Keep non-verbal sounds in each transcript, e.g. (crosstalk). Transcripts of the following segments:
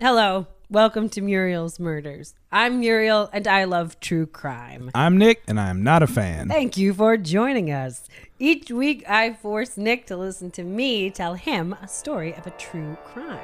Hello, welcome to Muriel's Murders. I'm Muriel and I love true crime. I'm Nick, and I'm not a fan. Thank you for joining us. Each week, I force Nick to listen to me tell him a story of a true crime.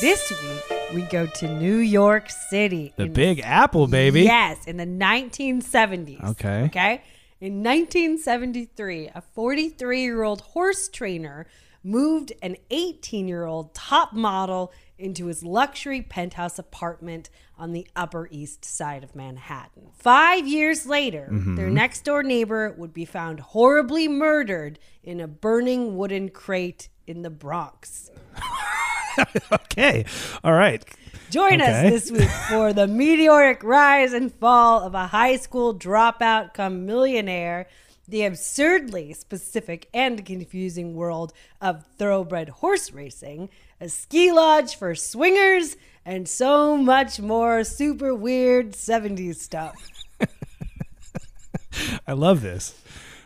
This week, we go to New York City. The in Big Apple, baby. Yes, in the 1970s. Okay. Okay. In 1973, a 43 year old horse trainer moved an 18 year old top model into his luxury penthouse apartment on the Upper East Side of Manhattan. Five years later, mm-hmm. their next door neighbor would be found horribly murdered in a burning wooden crate in the Bronx. (laughs) Okay. All right. Join us this week for the (laughs) meteoric rise and fall of a high school dropout come millionaire, the absurdly specific and confusing world of thoroughbred horse racing, a ski lodge for swingers, and so much more super weird 70s stuff. (laughs) I love this.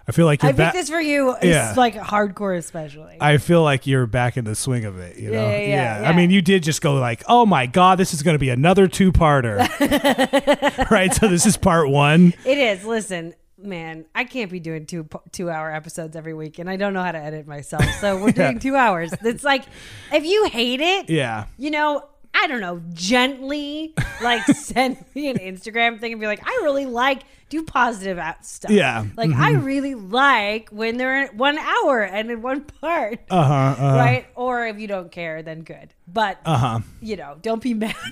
I feel like you're I picked back. this for you. It's Yeah. like hardcore, especially. I feel like you're back in the swing of it. You know. Yeah, yeah, yeah. I mean, you did just go like, "Oh my god, this is going to be another two-parter." (laughs) right. So this is part one. It is. Listen, man, I can't be doing two two hour episodes every week, and I don't know how to edit myself. So we're (laughs) doing two hours. It's like if you hate it, Yeah. you know. I don't know, gently like (laughs) send me an Instagram thing and be like, I really like do positive stuff. Yeah. Like I really like when they're in one hour and in one part. Uh huh. Uh-huh. Right? Or if you don't care, then good. But Uh huh. you know, don't be mad. (laughs)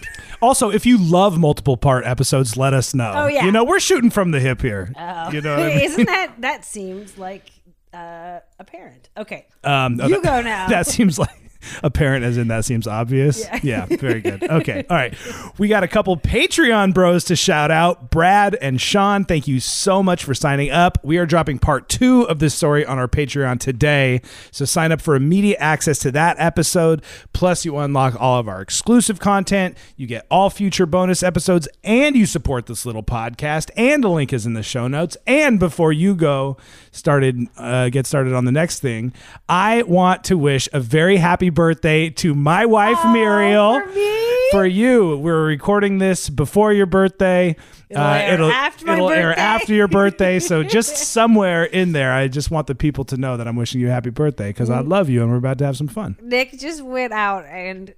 Also, if you love multiple part episodes, let us know. Oh, yeah. You know, we're shooting from the hip here. You know. What I (laughs) mean? Isn't that that seems like uh apparent. Okay. Um, oh, You that- go now. That seems like (laughs) apparent, as in that seems obvious. Yeah. very good. (laughs) Okay, all right. We got a couple Patreon bros to shout out. Brad and Sean, thank you so much for signing up. We are dropping part two of this story on our Patreon today, so sign up for immediate access to that episode. Plus, you unlock all of our exclusive content. You get all future bonus episodes, and you support this little podcast. And the link is in the show notes. And before you go started, uh, get started on the next thing, I want to wish a very happy birthday to my wife Muriel. for? For you, we're recording this before your birthday. It'll air after my it'll air after your birthday. So (laughs) just somewhere in there, I just want the people to know that I'm wishing you a happy birthday because Mm-hmm. I love you and we're about to have some fun. Nick just went out and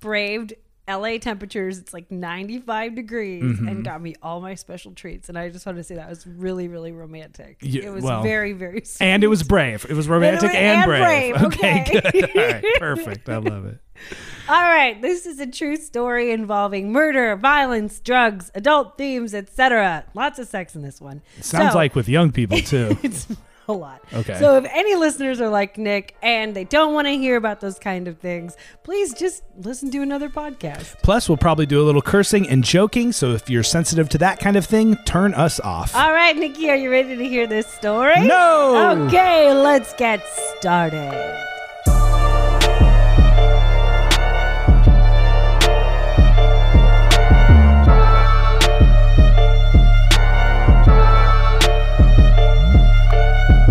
braved LA temperatures. It's like 95 degrees Mm-hmm. and got me all my special treats. And I just want to say that was really, really romantic. Yeah, it was well, very, very sweet. And it was brave. It was romantic and, and brave. brave, (laughs) Okay, okay. good. All right, (laughs) perfect. I love it. All right, this is a true story involving murder, violence, drugs, adult themes, etc. Lots of sex in this one. Sounds So- like with young people (laughs) too. A lot. Okay. So if any listeners are like Nick and they don't want to hear about those kind of things, please just listen to another podcast. Plus, we'll probably do a little cursing and joking. So if you're sensitive to that kind of thing, turn us off. All right, Nikki, are you ready to hear this story? No! Okay, let's get started.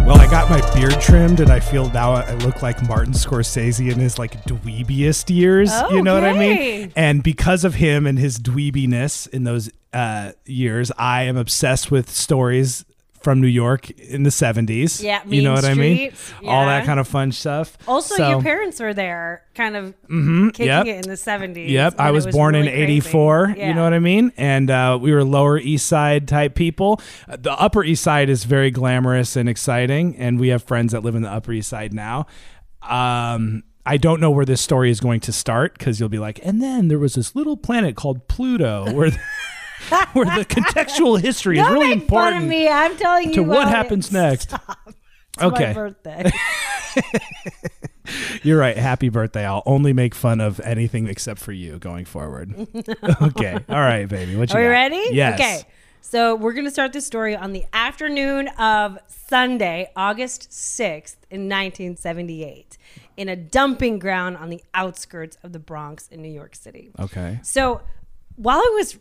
Well, I got my beard trimmed, and I feel now I look like Martin Scorsese in his like dweebiest years. You know what I mean? And because of him and his dweebiness in those uh, years, I am obsessed with stories from New York in the 70s. Yeah, you know what I mean? Streets, All that kind of fun stuff. Also, So- your parents were there, kind of kicking yep. it in the 70s. Yep, I it was, born really in '84. Yeah. You know what I mean? And uh, we were Lower East Side type people. Uh, The Upper East Side is very glamorous and exciting, and we have friends that live in the Upper East Side now. Um, I don't know where this story is going to start because you'll be like, and then there was this little planet called Pluto where. (laughs) (laughs) where the contextual history is Don't really make fun of important me. I'm telling you to what it. happens next. (laughs) It's my okay, birthday. (laughs) you're right. Happy birthday. I'll only make fun of anything except for you going forward. okay. All right, baby. What you Are we got? ready? Yes. Okay. So we're going to start this story on the afternoon of Sunday, August 6th in 1978 in a dumping ground on the outskirts of the Bronx in New York City. Okay. So while I was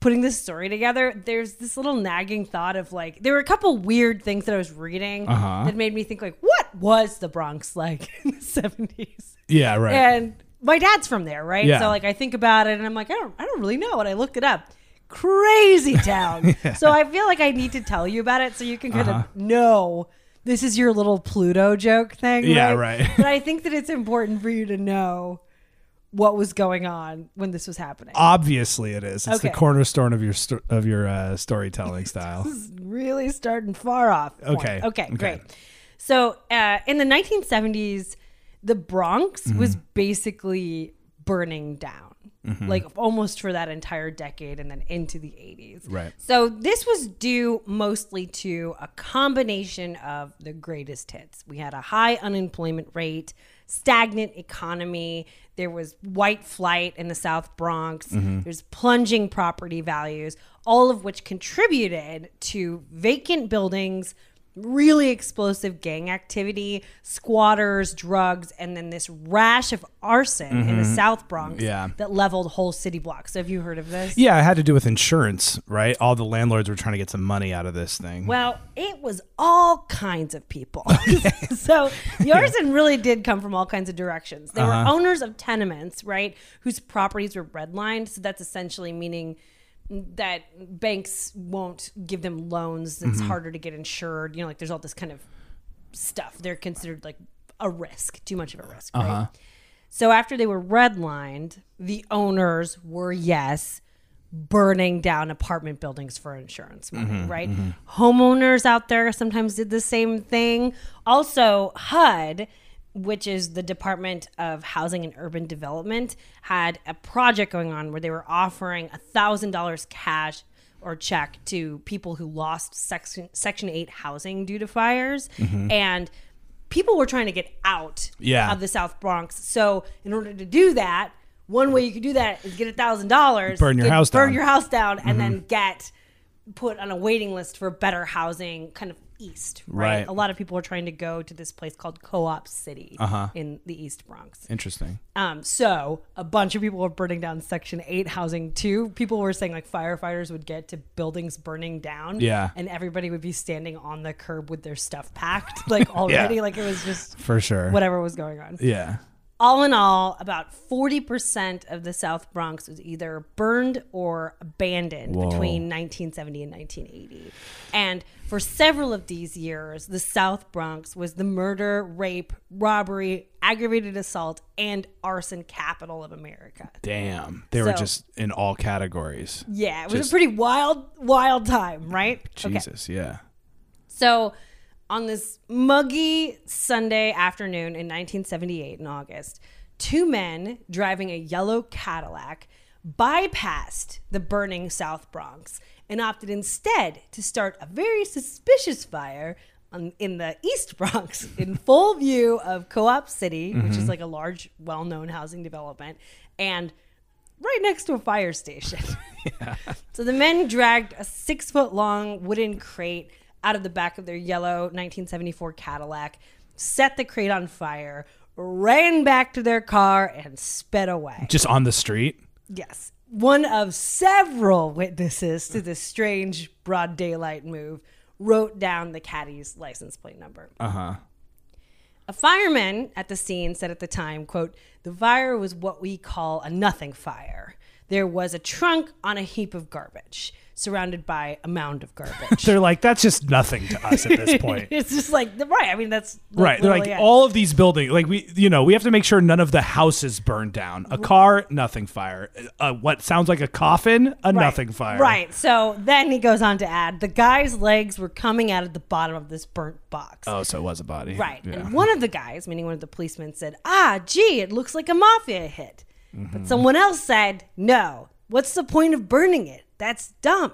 putting this story together, there's this little nagging thought of like there were a couple weird things that I was reading Uh-huh. that made me think like, what was the Bronx like (laughs) in the seventies? Yeah, right. And my dad's from there, right? Yeah. So like I think about it and I'm like, I don't I don't really know. And I look it up. Crazy town. (laughs) So I feel like I need to tell you about it so you can kind Uh-huh. of know this is your little Pluto joke thing. Yeah, right. But I think that it's important for you to know what was going on when this was happening. Obviously, it is. It's the cornerstone of your sto- of your uh, storytelling (laughs) style. really starting far off. Okay. Okay, Okay. great. So uh, in the 1970s, the Bronx Mm-hmm. was basically burning down, Mm-hmm. like almost for that entire decade and then into the 80s. Right. So this was due mostly to a combination of the greatest hits. We had a high unemployment rate, stagnant economy. There was white flight in the South Bronx. Mm-hmm. There's plunging property values, all of which contributed to vacant buildings, really explosive gang activity, squatters, drugs, and then this rash of arson in the South Bronx Yeah. that leveled whole city blocks. So have you heard of this? Yeah, it had to do with insurance, right? All the landlords were trying to get some money out of this thing. Well, it was all kinds of people. (laughs) so (laughs) the arson really did come from all kinds of directions. They Uh-huh. were owners of tenements, right, whose properties were redlined. So that's essentially meaning that banks won't give them loans. It's Mm-hmm. harder to get insured. You know, like there's all this kind of stuff. They're considered like a risk, too much of a risk. Uh-huh. So after they were redlined, the owners were yes burning down apartment buildings for insurance money, Mm-hmm, right? Homeowners out there sometimes did the same thing. Also, HUD, which is the Department of Housing and Urban Development, had a project going on where they were offering $1,000 cash or check to people who lost section section 8 housing due to fires mm-hmm. and people were trying to get out Yeah. of the South Bronx. So in order to do that, one way you could do that is get a thousand dollars, Burn your get- house burn down. your house down, and then mm-hmm. get put on a waiting list for better housing, kind of east. Right. Right. A lot of people are trying to go to this place called Co-op City in the East Bronx. Interesting. Um, so a bunch of people were burning down Section Eight housing too. People were saying like firefighters would get to buildings burning down, Yeah. and everybody would be standing on the curb with their stuff packed, (laughs) like (laughs) already, like it was just For sure. whatever was going on. Yeah. All in all, about 40% of the South Bronx was either burned or abandoned Whoa. between 1970 and 1980. And for several of these years, the South Bronx was the murder, rape, robbery, aggravated assault, and arson capital of America. Damn. They were just in all categories. Yeah, it was Just- a pretty wild, wild time, right? Okay. Jesus. Yeah. So, on this muggy Sunday afternoon in 1978 in August, two men driving a yellow Cadillac bypassed the burning South Bronx and opted instead to start a very suspicious fire on, in the East Bronx (laughs) in full view of Co op City, which is mm-hmm. like a large, well known housing development, and right next to a fire station. (laughs) So the men dragged a six foot long wooden crate out of the back of their yellow 1974 Cadillac, set the crate on fire, ran back to their car, and sped away. Just on the street. Yes. One of several witnesses to this strange broad daylight move wrote down the caddy's license plate number. Uh huh. A fireman at the scene said at the time, quote, the fire was what we call a nothing fire. There was a trunk on a heap of garbage, surrounded by a mound of garbage. (laughs) They're like, that's just nothing to us at this (laughs) point. it's just like right. I mean, that's Right. They're like it. all of these buildings, like we, you know, we have to make sure none of the houses burn down. A car, nothing fire. Uh, what sounds like a coffin, a Right. nothing fire. Right. So then he goes on to add, the guy's legs were coming out of the bottom of this burnt box. Oh, so it was a body. Right. Yeah. And one of the guys, meaning one of the policemen, said, Ah, gee, it looks like a mafia hit. Mm-hmm. But someone else said, No, what's the point of burning it? That's dumb.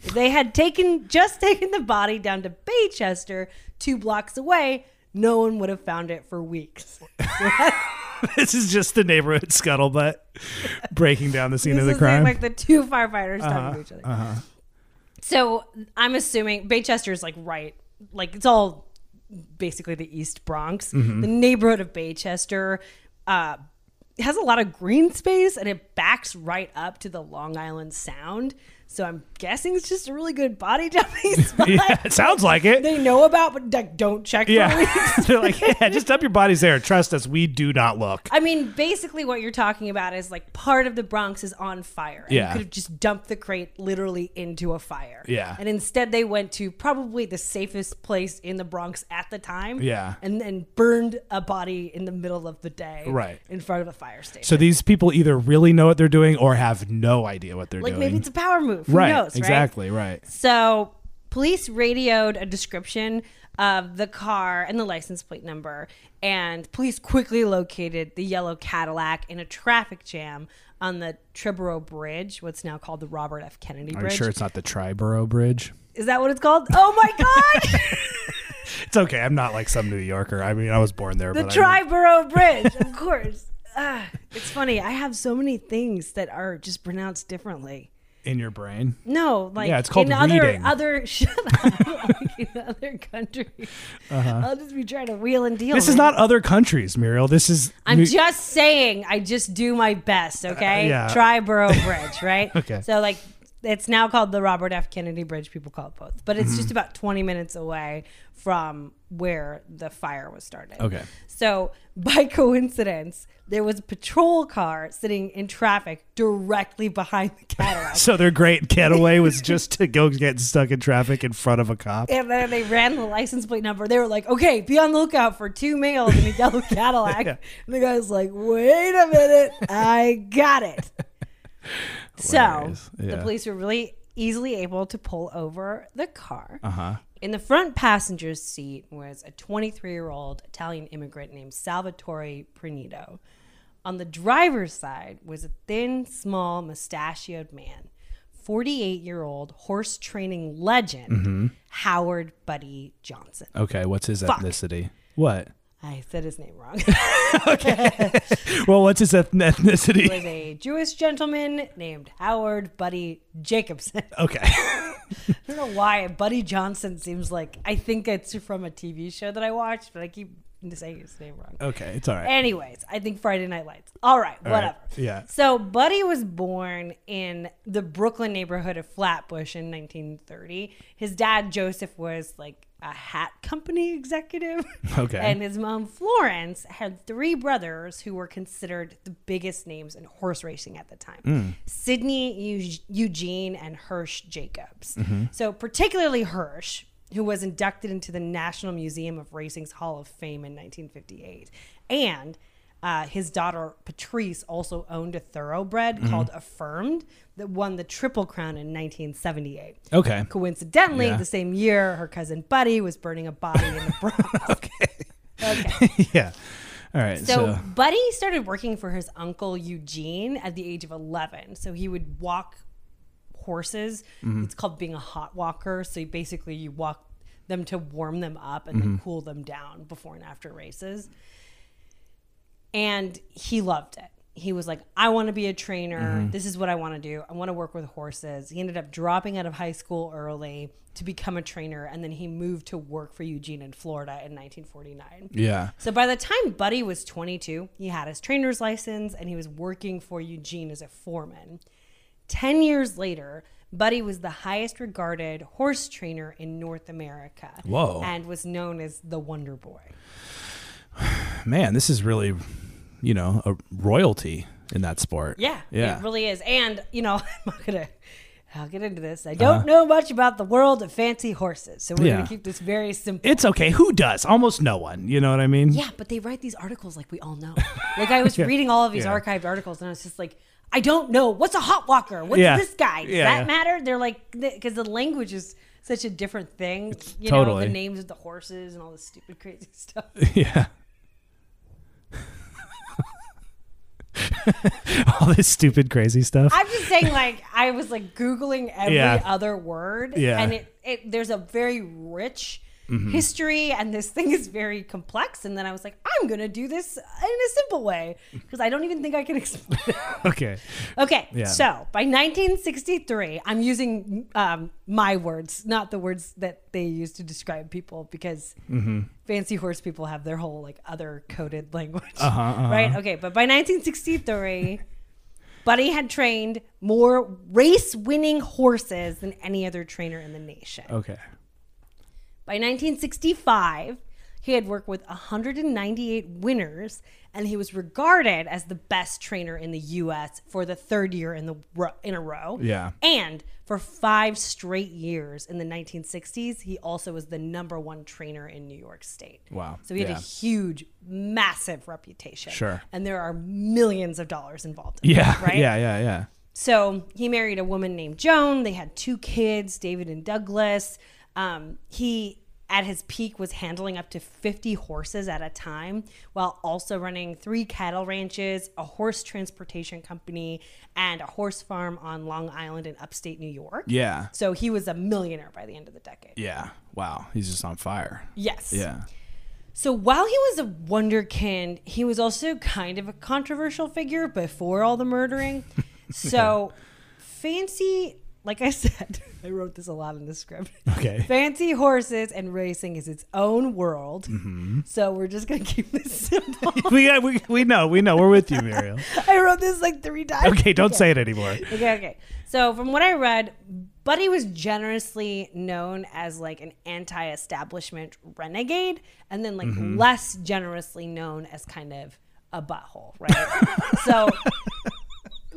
If they had taken just (laughs) taken the body down to Baychester, two blocks away, no one would have found it for weeks. (laughs) this is just the neighborhood scuttlebutt breaking down the scene of the crime. like the two firefighters talking to each other. So I'm assuming Baychester is like right, like it's all basically the East Bronx. Mm-hmm. The neighborhood of Baychester uh, has a lot of green space and it backs right up to the Long Island Sound. So I'm guessing it's just a really good body (laughs) jumping (laughs) spot. Yeah, it sounds like it. They know about, but like, don't check Yeah. (laughs) They're like, yeah, just dump your bodies there. Trust us, we do not look. I mean, basically, what you're talking about is like part of the Bronx is on fire. And Yeah. You could have just dumped the crate literally into a fire. Yeah. And instead, they went to probably the safest place in the Bronx at the time. Yeah. And then burned a body in the middle of the day. Right. In front of a fire station. So these people either really know what they're doing or have no idea what they're like doing. Like maybe it's a power move. Who right. knows? Exactly. Right. So police radioed a description of the car and the license plate number, and police quickly located the yellow Cadillac in a traffic jam on the Triborough Bridge, what's now called the Robert F. Kennedy Are Bridge. you sure it's not the Triborough Bridge? Is that what it's called? Oh my (laughs) God! (laughs) It's okay. I'm not like some New Yorker. I mean, I was born there. the Triborough (laughs) Bridge, of course. Ah, it's funny. I have so many things that are just pronounced differently. In your brain. No, like Yeah, it's called in other reading. other (laughs) shut up. like in other countries. I'll just be trying to wheel and deal. Uh-huh. This is man. not other countries, Muriel. This is. I'm New- just saying. I just do my best. Okay. Uh, yeah. Triborough Bridge, right? (laughs) Okay. So like. It's now called the Robert F. Kennedy Bridge. People call it both, but it's Mm-hmm. just about 20 minutes away from where the fire was started. Okay. So, by (laughs) coincidence, there was a patrol car sitting in traffic directly behind the Cadillac. So their great getaway was (laughs) just to go get stuck in traffic in front of a cop. And then they ran the license plate number. They were like, okay, be on the lookout for two males in a yellow (laughs) Cadillac. Yeah. And the guy's like, wait a minute, I got it. (laughs) so Hilarious. the police were really easily able to pull over the car. Uh huh. In the front passenger seat was a 23 year old Italian immigrant named Salvatore Pranito. On the driver's side was a thin, small, mustachioed man, 48 year old horse training legend, Mm-hmm. Howard Buddy Johnson. Okay. What's his Fuck. ethnicity? What? I said his name wrong. (laughs) Okay. (laughs) well, what's his eth- ethnicity? He was a Jewish gentleman named Howard Buddy Jacobson. (laughs) Okay. I don't know why Buddy Johnson seems like I think it's from a TV show that I watched, but I keep (laughs) saying his name wrong. Okay. It's all right. Anyways, I think Friday Night Lights. All right, All whatever. right, yeah. So Buddy was born in the Brooklyn neighborhood of Flatbush in 1930. His dad Joseph was like a hat company executive. (laughs) Okay. And his mom Florence had three brothers who were considered the biggest names in horse racing at the time. Mm. Sidney Eugene and Hirsch Jacobs. Mm-hmm. So particularly Hirsch who was inducted into the National Museum of Racing's Hall of Fame in 1958. And uh, his daughter Patrice also owned a thoroughbred Mm-hmm. called Affirmed that won the Triple Crown in 1978. okay. Coincidentally, Yeah. the same year, her cousin Buddy was burning a body in the Bronx. (laughs) okay. okay. (laughs) yeah. All right. So, So, Buddy started working for his uncle Eugene at the age of 11. So he would walk horses. Mm-hmm. It's called being a hot walker. So you basically you walk them to warm them up and then Mm-hmm. cool them down before and after races. And he loved it. He was like, I want to be a trainer. Mm-hmm. This is what I want to do. I want to work with horses. He ended up dropping out of high school early to become a trainer. And then he moved to work for Eugene in Florida in 1949. yeah. So by the time Buddy was 22, he had his trainer's license and he was working for Eugene as a foreman. 10 years later, Buddy was the highest regarded horse trainer in North America. Whoa. And was known as the Wonder Boy. Man, this is really, you know, a royalty in that sport. Yeah, Yeah. it really is. And, you know, (laughs) I'm not going to. I'll get into this. I don't uh-huh. know much about the world of fancy horses, so we're. Yeah. going to keep this very simple. It's okay. Who does? Almost no one. You know what I mean? Yeah, but they write these articles like we all know. Like I was (laughs) reading all of these Yeah. archived articles, and I was just like, I don't know. What's a hot walker? What's Yeah. this guy? Does Yeah, that yeah. matter? They're like, because the language is such a different thing. You totally. know, the names of the horses and all this stupid, crazy (laughs) stuff. (laughs) Yeah. (laughs) All this stupid, crazy stuff. I'm just saying, like, I was like googling every other word, Yeah. and it, it there's a very rich history and this thing is very complex. And then I was like, I'm going to do this in a simple way because I don't even think I can (laughs) explain it. (laughs) Okay. Okay, Yeah. so by 1963, I'm using um, my words, not the words that they use to describe people, because Mm-hmm. fancy horse people have their whole like other coded language, Uh-huh, uh-huh. right? Okay, but by 1963, Buddy had trained more race-winning horses than any other trainer in the nation. Okay. By 1965, he had worked with 198 winners, and he was regarded as the best trainer in the U.S. for the third year in the ro- in a row. Yeah. and for five straight years in the 1960s, he also was the number one trainer in New York State. Wow. So he had Yeah. a huge, massive reputation. Sure. and there are millions of dollars involved. In Yeah. it, (laughs) right. Yeah. Yeah. Yeah. So he married a woman named Joan. They had two kids, David and Douglas. Um, he, at his peak, was handling up to 50 horses at a time while also running three cattle ranches, a horse transportation company, and a horse farm on Long Island in upstate New York. Yeah. So he was a millionaire by the end of the decade. Yeah. Wow. He's just on fire. Yes. Yeah. So while he was a wonderkind, he was also kind of a controversial figure before all the murdering. (laughs) So fancy, like I (laughs) said, I wrote this a lot in the script. Okay. (laughs) Fancy horses and racing is its own world. So we're just gonna keep this (laughs) simple. we, uh, we we know we know we're with you, Muriel. I wrote this like three times. Okay, don't say it anymore. Okay, okay. So from what I read, Buddy was generously known as like an anti-establishment renegade, and then like less generously known as kind of a butthole, right? so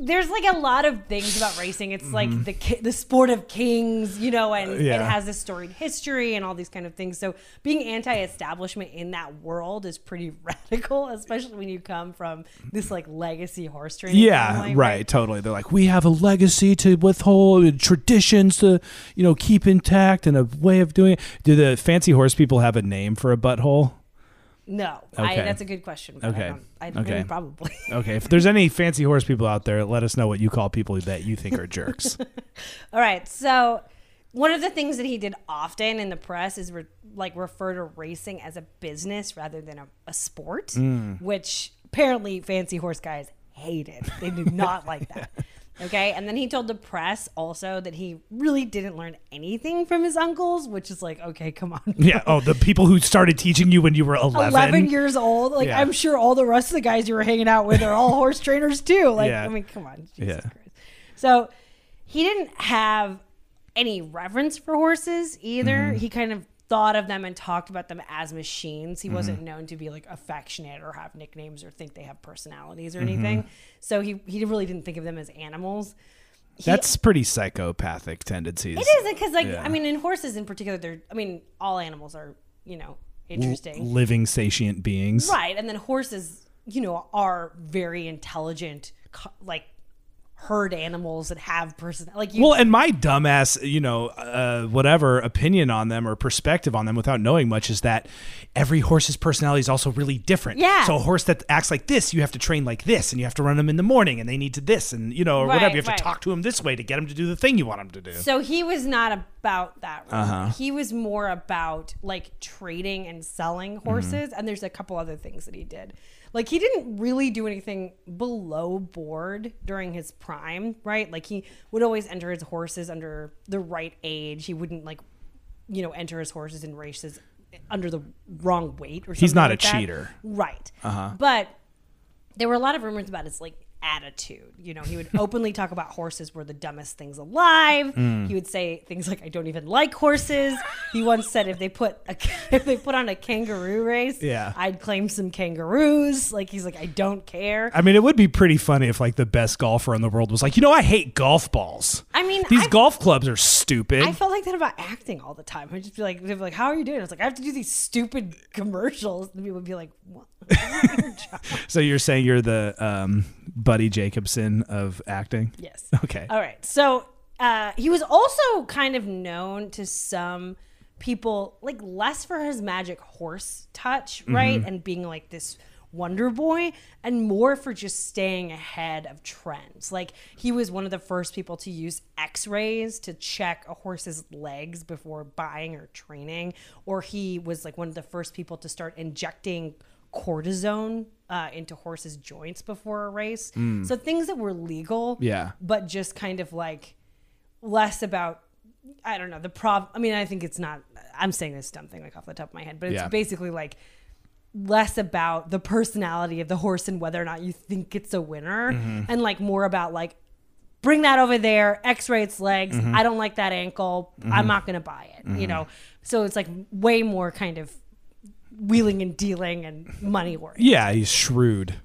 there's like a lot of things about racing. It's like mm-hmm. the ki- the sport of kings, you know, and uh, it Yeah. has a storied history and all these kind of things. So being anti-establishment in that world is pretty (laughs) radical, especially when you come from this like legacy horse training. Yeah, family, right, totally. They're like, we have a legacy to withhold, traditions to, you know, keep intact, and a way of doing it. Do the fancy horse people have a name for a butthole? No, I, that's a good question. Okay. I don't, I, Okay. probably. Okay, if there's any fancy horse people out there, let us know what you call people that you think are jerks. (laughs) All right. So one of the things that he did often in the press is re- like refer to racing as a business rather than a, a sport, Mm. which apparently fancy horse guys hated. They did not like that. (laughs) Okay. And then he told the press also that he really didn't learn anything from his uncles, which is like, okay, come on. (laughs) yeah. Oh, the people who started teaching you when you were 11. 11 years old. Like, Yeah. I'm sure all the rest of the guys you were hanging out with are all (laughs) horse trainers too. Like, Yeah. I mean, come on. Jesus Yeah. Christ. So he didn't have any reverence for horses either. Mm-hmm. He kind of thought of them and talked about them as machines. He wasn't Mm-hmm. known to be like affectionate or have nicknames or think they have personalities or Mm-hmm. anything. So he, he really didn't think of them as animals. He- That's pretty psychopathic tendencies. it is because, like, Yeah. I mean, in horses in particular, they're, I mean, all animals are, you know, interesting. Living sentient beings. Right. And then horses, you know, are very intelligent, like herd animals that have person. Like you, Well, and my dumbass, you know, uh, whatever opinion on them or perspective on them without knowing much is that every horse's personality is also really different. Yeah. So a horse that acts like this, you have to train like this, and you have to run them in the morning, and they need to this, and you know, or whatever. You have right. to talk to him this way to get him to do the thing you want him to do. so he was not about that. Really. Uh-huh. He was more about like trading and selling horses. Mm-hmm. And there's a couple other things that he did. Like he didn't really do anything below board during his prime, right? Like he would always enter his horses under the right age. He wouldn't like, you know, enter his horses in races under the wrong weight or something. He's not like a that. cheater. right? Uh-huh. But there were a lot of rumors about his like attitude. You know, he would openly talk about horses were the dumbest things alive. Mm. He would say things like, "I don't even like horses." He once said, "If they put a, (laughs) if they put on a kangaroo race, Yeah. I'd claim some kangaroos." Like he's like, "I don't care." I mean, it would be pretty funny if like the best golfer in the world was like, you know, I hate golf balls. I mean, These I- golf clubs are stupid. I felt like that about acting all the time. I'd just be like, they'd be like, "How are you doing?" I was like, "I have to do these stupid commercials." And people would be like, "What?" (laughs) so you're saying you're the um, Buddy Jacobson of acting? yes. (laughs) Okay. All right. So uh, he was also kind of known to some people, like less for his magic horse touch, right? And being like this wonder boy and more for just staying ahead of trends. Like he was one of the first people to use x-rays to check a horse's legs before buying or training or he was like one of the first people to start injecting cortisone uh, into horses joints before a race. So things that were legal Yeah. but just kind of like less about I don't know the prob. I mean, I think it's not. I'm saying this dumb thing like off the top of my head, but it's Yeah. basically like less about the personality of the horse and whether or not you think it's a winner, Mm-hmm. and like more about like bring that over there, X-ray its legs. Mm-hmm. I don't like that ankle. I'm not gonna buy it. You know, so it's like way more kind of wheeling and dealing and money work. Yeah, he's shrewd.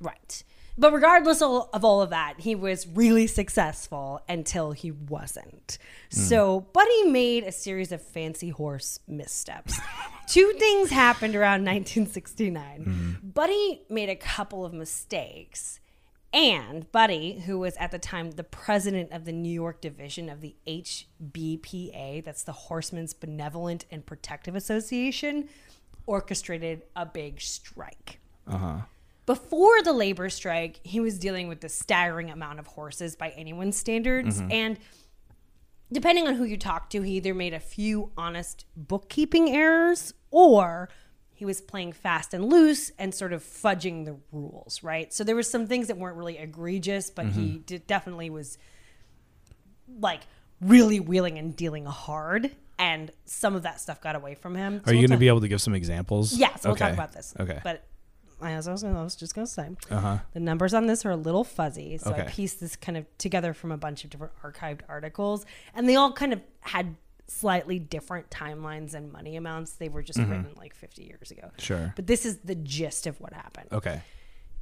Right. But regardless of of all of that, he was really successful until he wasn't. Hmm. So, Buddy made a series of fancy horse missteps. (laughs) Two things happened around 1969. Hmm. Buddy made a couple of mistakes. And Buddy, who was at the time the president of the New York division of the HBPA, that's the Horsemen's Benevolent and Protective Association, orchestrated a big strike. Uh-huh. Before the labor strike, he was dealing with the staggering amount of horses by anyone's standards. Mm-hmm. And depending on who you talk to, he either made a few honest bookkeeping errors or he was playing fast and loose and sort of fudging the rules, right? So there was some things that weren't really egregious, but he mm-hmm. did, definitely was like really wheeling and dealing hard. And some of that stuff got away from him. Are you going to be able to give some examples? Yeah, so we'll talk about this. Okay. But as I was, I was just going to say, Uh-huh. the numbers on this are a little fuzzy. So I pieced this kind of together from a bunch of different archived articles, and they all kind of had slightly different timelines and money amounts. They were just written like 50 years ago. Mm-hmm. Sure. But this is the gist of what happened. Okay.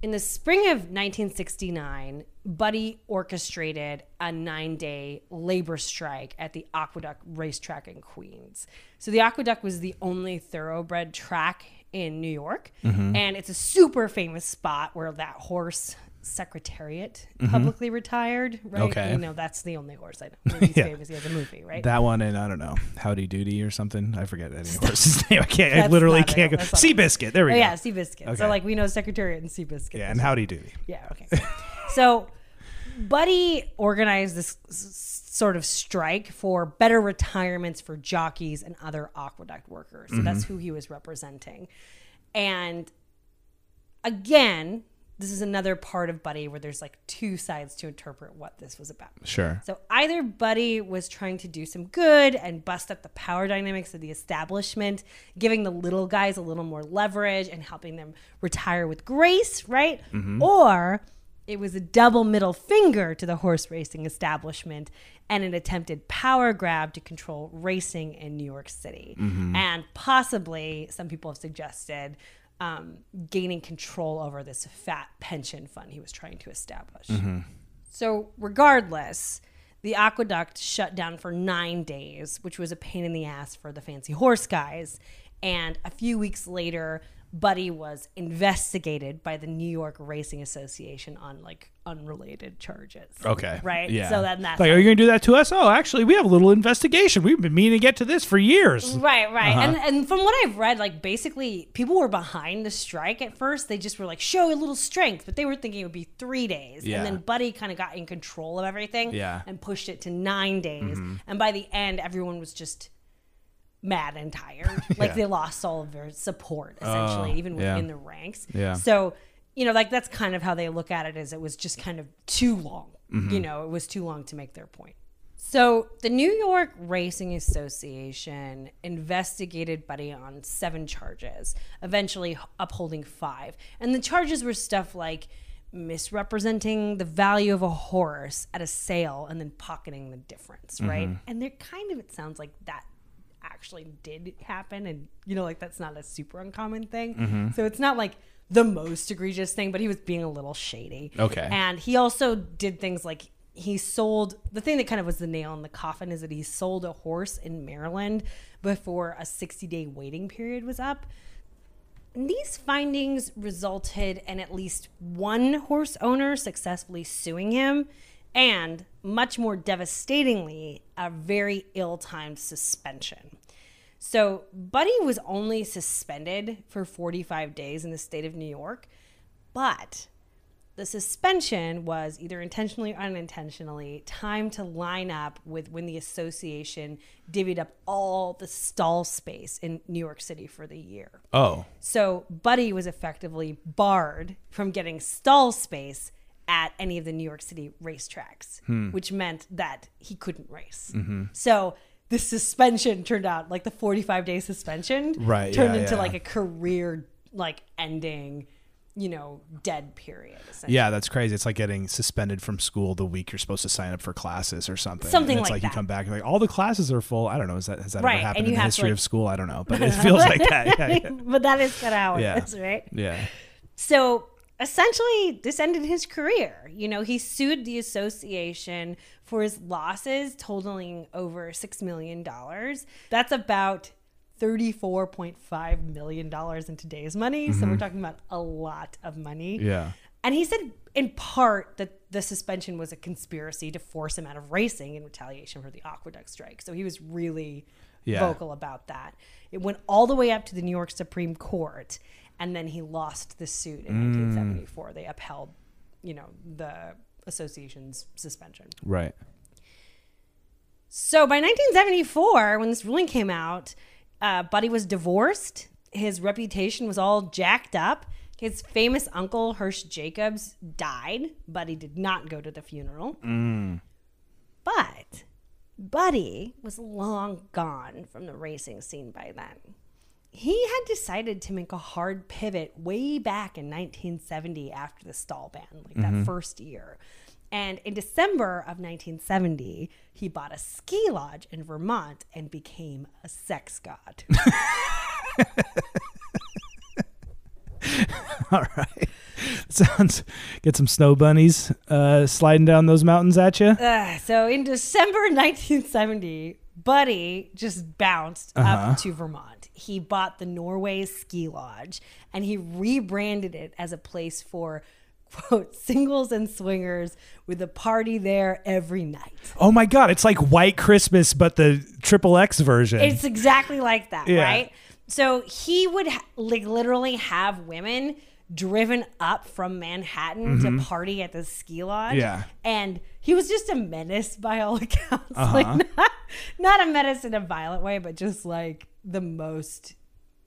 In the spring of 1969, Buddy orchestrated a nine day labor strike at the Aqueduct racetrack in Queens. So, the Aqueduct was the only thoroughbred track in New York, mm-hmm. and it's a super famous spot where that horse secretariat mm-hmm. publicly retired, right? Okay. You know, that's the only horse I know. Maybe (laughs) Yeah. famous. He has a movie, right? That one and I don't know, Howdy Doody or something. I forget any horse's (laughs) name. I can't. I literally can't go. Real. Seabiscuit. There we oh, go. yeah, Seabiscuit. Okay. So, like, we know Secretariat and Seabiscuit. Yeah, and Howdy Doody. Yeah, okay. so, Buddy organized this sort of strike for better retirements for jockeys and other aqueduct workers. So that's mm-hmm. who he was representing. And again, this is another part of Buddy where there's like two sides to interpret what this was about. Sure. So either Buddy was trying to do some good and bust up the power dynamics of the establishment, giving the little guys a little more leverage and helping them retire with grace, right? Mm-hmm. Or it was a double middle finger to the horse racing establishment and an attempted power grab to control racing in New York City. Mm-hmm. And possibly, some people have suggested, um, gaining control over this fat pension fund he was trying to establish. So, regardless, the aqueduct shut down for nine days, which was a pain in the ass for the fancy horse guys. And a few weeks later, Buddy was investigated by the New York Racing Association on like unrelated charges. Okay. Right? Yeah. So then that's like, are you going to do that to us? Oh, actually, we have a little investigation. We've been meaning to get to this for years. Right, right. Uh-huh. And and from what I've read, like basically people were behind the strike at first. They just were like, show a little strength, but they were thinking it would be three days. Yeah. And then Buddy kind of got in control of everything Yeah. Mm-hmm. and pushed it to nine days. And by the end, everyone was just mad and tired. (laughs) Like Yeah. they lost all of their support essentially, Oh, even yeah. within the ranks. Yeah. So, you know, like that's kind of how they look at it is it was just kind of too long. Mm-hmm. You know, it was too long to make their point. So, the New York Racing Association investigated Buddy on seven charges, eventually upholding five. And the charges were stuff like misrepresenting the value of a horse at a sale and then pocketing the difference, right? And they're kind of, it sounds like that actually did happen. And, you know, like that's not a super uncommon thing. Mm-hmm. So, it's not like the most egregious thing, but he was being a little shady. Okay. And he also did things like he sold the thing that kind of was the nail in the coffin is that he sold a horse in Maryland before a 60 day waiting period was up. And these findings resulted in at least one horse owner successfully suing him, and much more devastatingly, a very ill timed suspension. So Buddy was only suspended for 45 days in the state of New York, but the suspension was either intentionally or unintentionally timed to line up with when the association divvied up all the stall space in New York City for the year. Oh. So Buddy was effectively barred from getting stall space at any of the New York City racetracks, hmm. which meant that he couldn't race. Mm-hmm. So the suspension turned out like the 45 day suspension Right, turned yeah, into yeah. like a career like ending, you know, dead period. Yeah, that's crazy. It's like getting suspended from school the week you're supposed to sign up for classes or something. Something and it's like like, you come back and like all the classes are full. I don't know. Is that has that Right, ever happened in the history like- of school? I don't know, but it (laughs) feels like that. Yeah, (laughs) yeah. but that is kind of how it Yeah. is, right? yeah. So essentially, this ended his career. You know, he sued the association for his losses totaling over $6 million. That's about $34.5 million in today's money. So we're mm-hmm. talking about a lot of money. Yeah. And he said, in part, that the suspension was a conspiracy to force him out of racing in retaliation for the aqueduct strike. So he was really Yeah. vocal about that. It went all the way up to the New York Supreme Court, and then he lost the suit in 1974. They upheld, you know, the association's suspension. Right. So by 1974, when this ruling came out, uh, Buddy was divorced. His reputation was all jacked up. His famous uncle, Hirsch Jacobs, died. Buddy did not go to the funeral. But Buddy was long gone from the racing scene by then. He had decided to make a hard pivot way back in 1970 after the stall ban, like that first year. And in December of 1970, he bought a ski lodge in Vermont and became a sex god. (laughs) All right. Sounds. Get some snow bunnies uh, sliding down those mountains at you. Uh, so in December 1970, Buddy just bounced up uh-huh. to Vermont. He bought the Norway Ski Lodge and he rebranded it as a place for quote (laughs) singles and swingers with a party there every night. Oh my God! It's like White Christmas, but the triple X version. It's exactly like that, Yeah. right? So he would ha- like literally have women driven up from Manhattan to party at the ski lodge. Mm-hmm. Yeah. And he was just a menace by all (laughs) accounts. Like not, not a menace in a violent way, but just like the most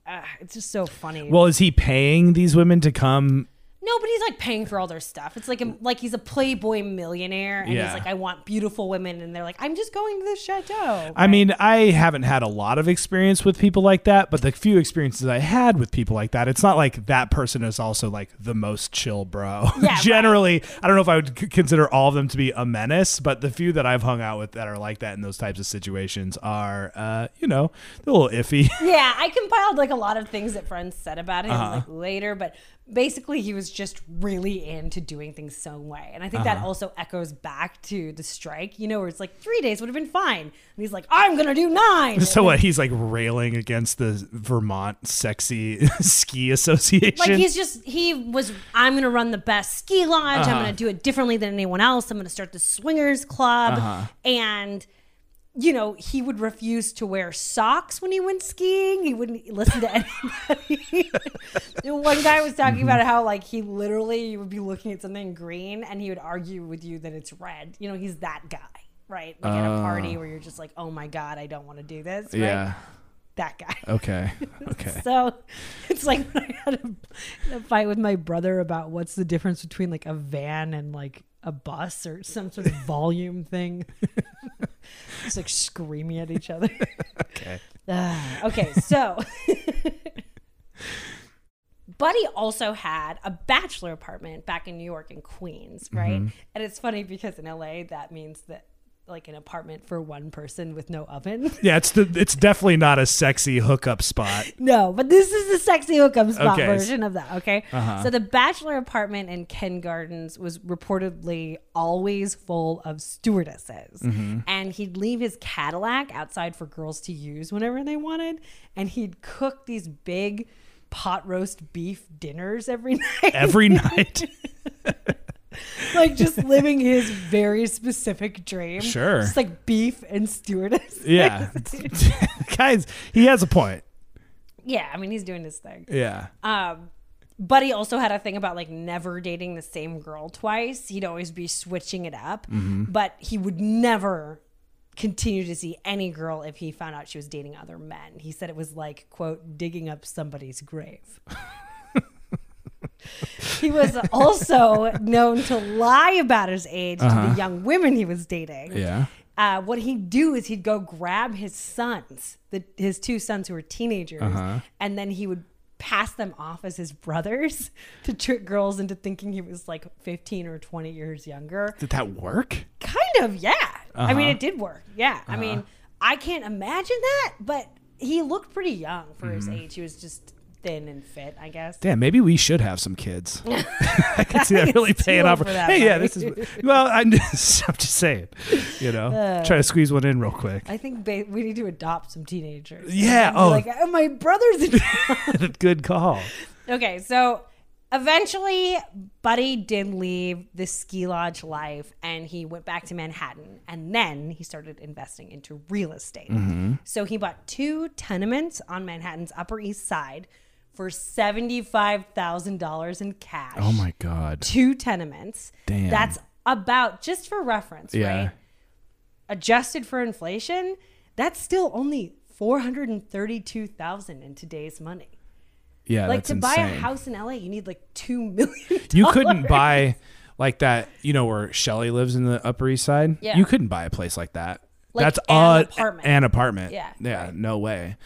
uh, it's just so funny. well, is he paying these women to come? No, but he's like paying for all their stuff. It's like a, like he's a playboy millionaire and Yeah. he's like I want beautiful women and they're like I'm just going to the chateau. I mean, I haven't had a lot of experience with people like that, but the few experiences I had with people like that, it's not like that person is also like the most chill bro. (laughs) Yeah, Generally, I don't know if I would c- consider all of them to be a menace, but the few that I've hung out with that are like that in those types of situations are, uh, you know, a little iffy. (laughs) yeah, I compiled like a lot of things that friends said about him Uh-huh. like later, but basically he was just really into doing things some way. And I think that Uh-huh. also echoes back to the strike, you know, where it's like three days would have been fine. And he's like, I'm gonna do nine. (laughs) so what? He's like railing against the Vermont Sexy (laughs) Ski Association. like he's just he was I'm gonna run the best ski lodge. Uh-huh. I'm gonna do it differently than anyone else. I'm gonna start the swingers club. Uh-huh. And you know, he would refuse to wear socks when he went skiing. He wouldn't listen to (laughs) anybody. (laughs) One guy was talking Mm-hmm. about how like he literally would be looking at something green and he would argue with you that it's red. You know, he's that guy, right? Like at a party where you're just like, oh my god, I don't want to do this. Right? Uh. yeah. that guy. Okay. (laughs) Okay. So it's like when I had a, a fight with my brother about what's the difference between like a van and like a bus or some sort of volume thing. Just like screaming at each other. (laughs) okay. Ah, okay, so (laughs) Buddy also had a bachelor apartment back in New York in Queens, right? Mm-hmm. And it's funny because in LA that means that like an apartment for one person with no oven. (laughs) Yeah, it's the it's definitely not a sexy hookup spot. No, but this is the sexy hookup spot Okay. version of that. Okay, uh-huh. so the bachelor apartment in Kew Gardens was reportedly always full of stewardesses, mm-hmm. and he'd leave his Cadillac outside for girls to use whenever they wanted, and he'd cook these big pot roast beef dinners every (laughs) night, Every night. (laughs) (laughs) like just living his very specific dream. Sure. just like beef and stewardess. (laughs) Yeah. (laughs) Guys, he has a point. Yeah, I mean he's doing his thing. Yeah. Um, but he also had a thing about like never dating the same girl twice. He'd always be switching it up, but he would never continue to see any girl if he found out she was dating other men. He said it was like quote digging up somebody's grave. He was also known to lie about his age to the uh-huh. young women he was dating. Yeah. Uh, what he'd do is he'd go grab his sons, the, his two sons who were teenagers, uh-huh. and then he would pass them off as his brothers (laughs) to trick girls into thinking he was like 15 or 20 years younger. Did that work? Kind of, yeah. I mean, uh-huh. it did work. Yeah. I mean, I can't imagine that, but he looked pretty young for his mm-hmm. age. He was just thin and fit, I guess. Damn, maybe we should have some kids. (laughs) (laughs) I can see that really paying off. for hey, yeah, this is well. I'm just, (laughs) I'm just saying, you know, uh. try to squeeze one in real quick. I think ba- we need to adopt some teenagers. Yeah, oh. Like, oh, my brother's A- Good call. Okay, so eventually Buddy did leave the ski lodge life and he went back to Manhattan and then he started investing into real estate. Mm-hmm. So he bought two tenements on Manhattan's Upper East Side for $75,000 in cash. Oh my god. Two tenements. Damn. That's about, just for reference, Yeah. right? Adjusted for inflation, that's still only 432,000 in today's money Yeah, like to buy insane. a house in LA, you need like two (laughs) million. You couldn't buy like that. You know where Shelly lives in the Upper East Side. Yeah. You couldn't buy a place like that. Like That's an a- apartment. An apartment. Yeah, Yeah. right. No way.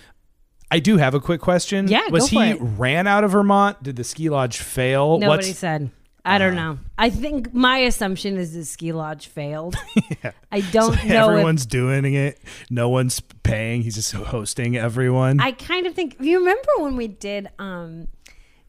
I do have a quick question. Yeah, Was he it. ran out of Vermont? Did the ski lodge fail? Nobody What's said. I don't know. I think my assumption is the ski lodge failed. (laughs) I don't know. If, everyone's doing it. No one's paying. He's just hosting everyone. I kind of think. You remember when we did? um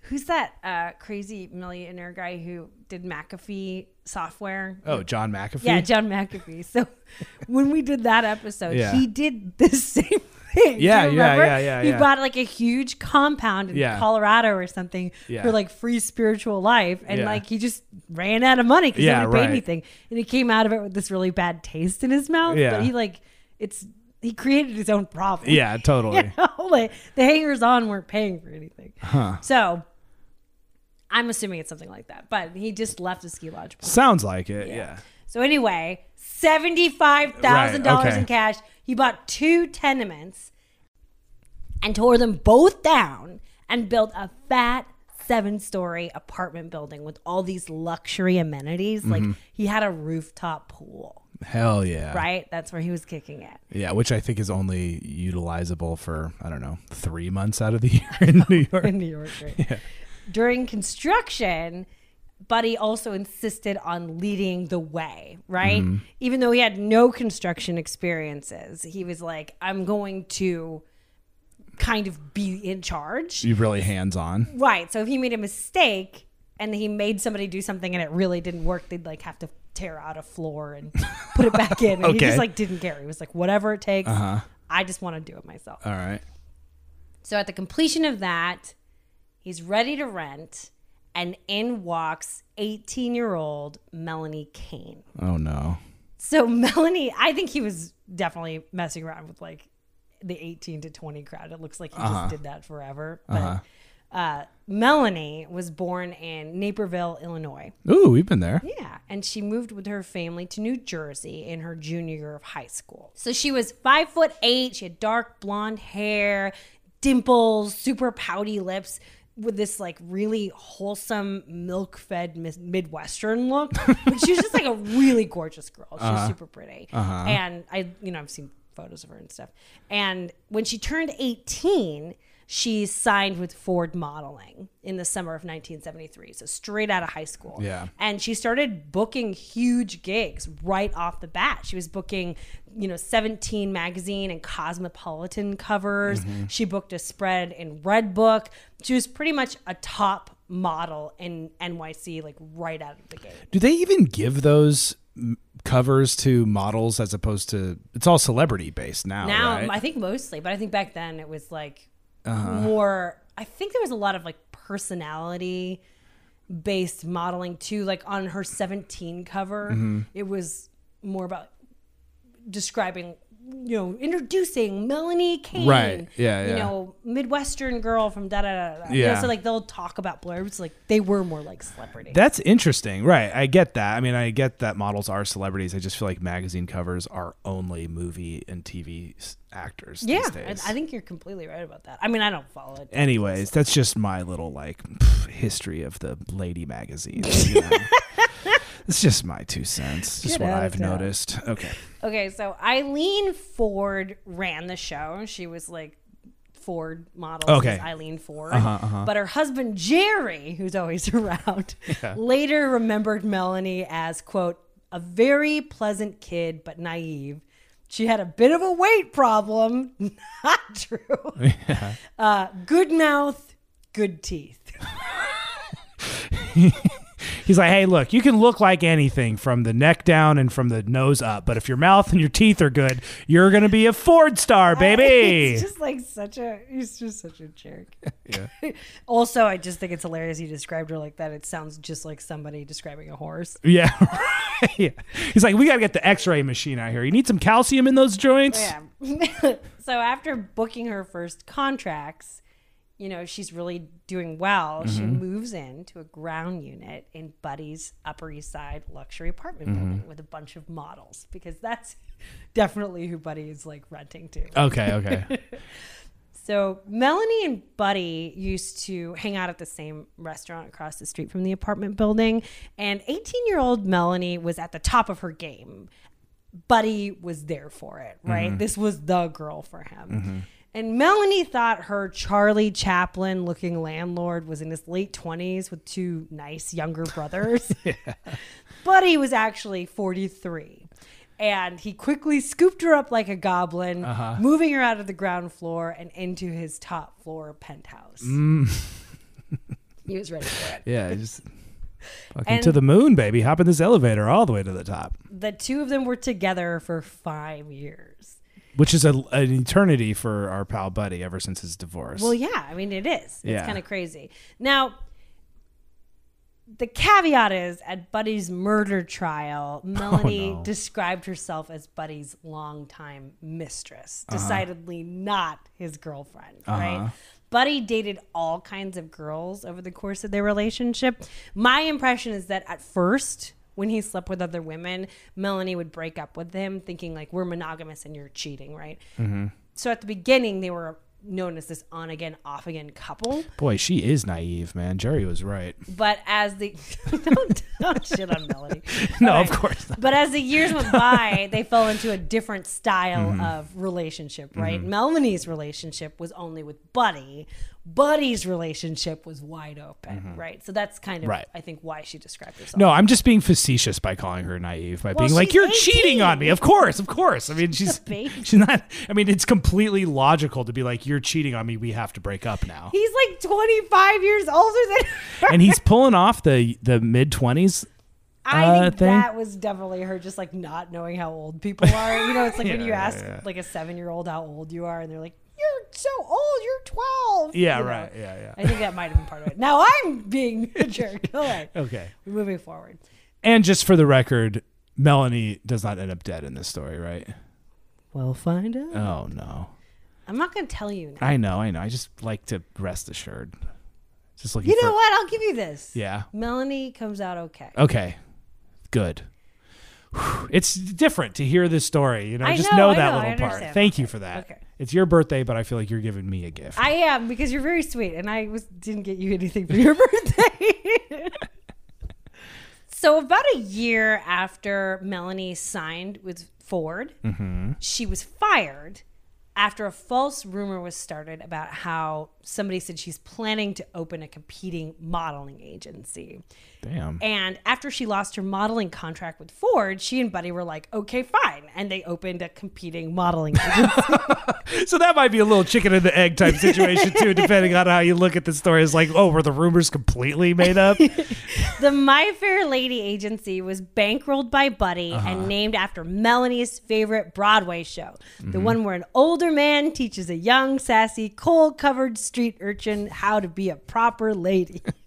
Who's that uh crazy millionaire guy who did McAfee software? oh, John McAfee. Yeah, John McAfee. So (laughs) when we did that episode, Yeah. he did the (laughs) same thing. Yeah, you yeah, yeah, yeah, He yeah. bought like a huge compound in Yeah. Colorado or something Yeah. for like free spiritual life, and Yeah. like he just ran out of money because Yeah, nobody paid right. anything, and he came out of it with this really bad taste in his mouth. Yeah. But he like it's he created his own problem. Yeah, totally. (laughs) You know, like, the hangers on weren't paying for anything. Huh. So I'm assuming it's something like that. But he just left the ski lodge. behind. Sounds like it. Yeah. So anyway, seventy-five thousand dollars Right, okay. in cash. He bought two tenements and tore them both down and built a fat seven-story apartment building with all these luxury amenities. Mm-hmm. Like he had a rooftop pool, Hell yeah. right? That's where he was kicking it. Yeah, which I think is only utilizable for I don't know three months out of the (laughs) year in New York. in New York. Right? (laughs) During construction, Buddy also insisted on leading the way, right? Mm-hmm. Even though he had no construction experiences, he was like, I'm going to kind of be in charge. You really hands on. Right. So if he made a mistake and he made somebody do something and it really didn't work, they'd like have to tear out a floor and (laughs) put it back in. And he just like didn't care. He was like, whatever it takes, Uh-huh. I just want to do it myself. All right. So at the completion of that, he's ready to rent, and in walks 18 year old Melanie Cain. Oh no. So Melanie, I think he was definitely messing around with like the 18 to 20 crowd. It looks like he just did that forever. But uh, Melanie was born in Naperville, Illinois. Ooh, we've been there. Yeah, and she moved with her family to New Jersey in her junior year of high school. So she was five foot eight. She had dark blonde hair, dimples, super pouty lips, with this like really wholesome, milk-fed Midwestern look. but she was just like a really gorgeous girl. She was uh-huh. super pretty, uh-huh. and I, you know, I've seen photos of her and stuff. And when she turned eighteen she signed with Ford Modeling in the summer of 1973. So straight out of high school. Yeah. And she started booking huge gigs right off the bat. She was booking, you know, 17 magazine and Cosmopolitan covers. Mm-hmm. She booked a spread in Redbook. She was pretty much a top model in NYC like right out of the gate. Do they even give those covers to models as opposed to? It's all celebrity based now. now right? I think mostly, but I think back then it was like Uh-huh. more. I think there was a lot of like personality based modeling too. Like on her 17 cover, mm-hmm. it was more about describing you know, introducing Melanie Cain. Right. Yeah, You yeah. know, Midwestern girl from da da da. da. You know, Yeah. so like they'll talk about blurbs like they were more like celebrities. That's interesting. Right. I get that. I mean, I get that models are celebrities. I just feel like magazine covers are only movie and TV actors yeah, these I. I think you're completely right about that. I mean, I don't follow it. Anyways, that's just my little like pff, history of the lady magazines. You know? (laughs) it's just my two cents. Just Get what I've town. noticed. Okay. Okay, so Eileen Ford ran the show. She was like Ford model. Okay. is Eileen Ford. Uh-huh, uh-huh. But her husband Jerry, who's always (laughs) around, later remembered Melanie as quote a very pleasant kid but naive. She had a bit of a weight problem. (laughs) Not true. (laughs) Uh, good mouth, good teeth. He's like, hey, look, you can look like anything from the neck down and from the nose up, but if your mouth and your teeth are good, you're gonna be a Ford star, (laughs) baby. he's just like such a. He's just such a jerk. (laughs) yeah. (laughs) Also, I just think it's hilarious you described her like that. It sounds just like somebody describing a horse. Yeah. yeah. He's like, we gotta get the X-ray machine out here. You need some calcium in those joints. Oh, yeah. so after booking her first contracts, you know, she's really doing well. She mm-hmm. moves into a ground unit in Buddy's Upper East Side luxury apartment mm-hmm. building with a bunch of models because that's (laughs) definitely who Buddy is like renting to. Okay. Okay. (laughs) So Melanie and Buddy used to hang out at the same restaurant across the street from the apartment building, and 18-year-old Melanie was at the top of her game. Buddy was there for it, right? Mm-hmm. This was the girl for him. And Melanie thought her Charlie Chaplin looking landlord was in his late 20s with two nice younger brothers. (laughs) but he was actually 43. And he quickly scooped her up like a goblin, uh-huh. moving her out of the ground floor and into his top floor penthouse. Mm. (laughs) he was ready for it. yeah. Just (laughs) fucking And- to the moon, baby. Hop in this elevator all the way to the top, The two of them were together for five years. Which is a, an eternity for our pal Buddy ever since his divorce. Well, yeah, I mean, it is. It's Yeah. kind of crazy. Now, the caveat is at Buddy's murder trial, Melanie (laughs) Oh, no. described herself as Buddy's longtime mistress, Uh-huh. decidedly not his girlfriend, right? Buddy dated all kinds of girls over the course of their relationship. My impression is that at first, when he slept with other women, Melanie would break up with him, thinking like we're monogamous and you're cheating, right? So at the beginning, they were known as this on again, off again couple. Boy, she is naive, man. Jerry was right. But as the (laughs) don't, don't shit on Melanie. (laughs) No, All of course not. But as the years went by, (laughs) they fell into a different style Mm-hmm. of relationship, right? Melanie's relationship was only with Buddy. Buddy's relationship was wide open, right? So that's kind of, Mm-hmm. Right. I think, why she described herself. No, I'm just being facetious by calling her naive by Well, being like, "You're 18." cheating on me." Of course, of course. I mean, she's she's not. I mean, it's completely logical to be like, "You're cheating on me. We have to break up now." He's like 25 years older than her. and he's pulling off the the mid twenties. I uh, think thing? that was definitely her just like not knowing how old people are. You know, it's like when you ask yeah. like a seven year old how old you are, and they're like, "You're so old. You're 12." Yeah, You know? right. Yeah, yeah. I think that might have been part of it. Now I'm being (laughs) a jerk. (laughs) All right, Okay. we're moving forward. And just for the record, Melanie does not end up dead in this story, right? We'll find out. Oh no. I'm not going to tell you now. I know, I know. I just like to rest assured. Just looking You for know what? I'll give you this. Yeah. Melanie comes out okay. Okay. Good. Whew. (sighs) It's different to hear this story. You know, I just know, know, that know, little part. understand. Thank you for that. Okay. It's your birthday, but I feel like you're giving me a gift. I am because you're very sweet, and I was didn't get you anything for your (laughs) birthday. (laughs) so about a year after Melanie signed with Ford, mm-hmm. she was fired after a false rumor was started about how somebody said she's planning to open a competing modeling agency. Damn. And after she lost her modeling contract with Ford, she and Buddy were like, okay, fine. And they opened a competing modeling (laughs) agency. So that might be a little chicken and the egg type situation too, depending on how you look at the story. It's like, oh, were the rumors completely made up? (laughs) The My Fair Lady agency was bankrolled by Buddy and uh-huh. named after Melanie's favorite Broadway show, the mm-hmm. one where an older man teaches a young, sassy, coal covered street urchin how to be a proper lady. (laughs)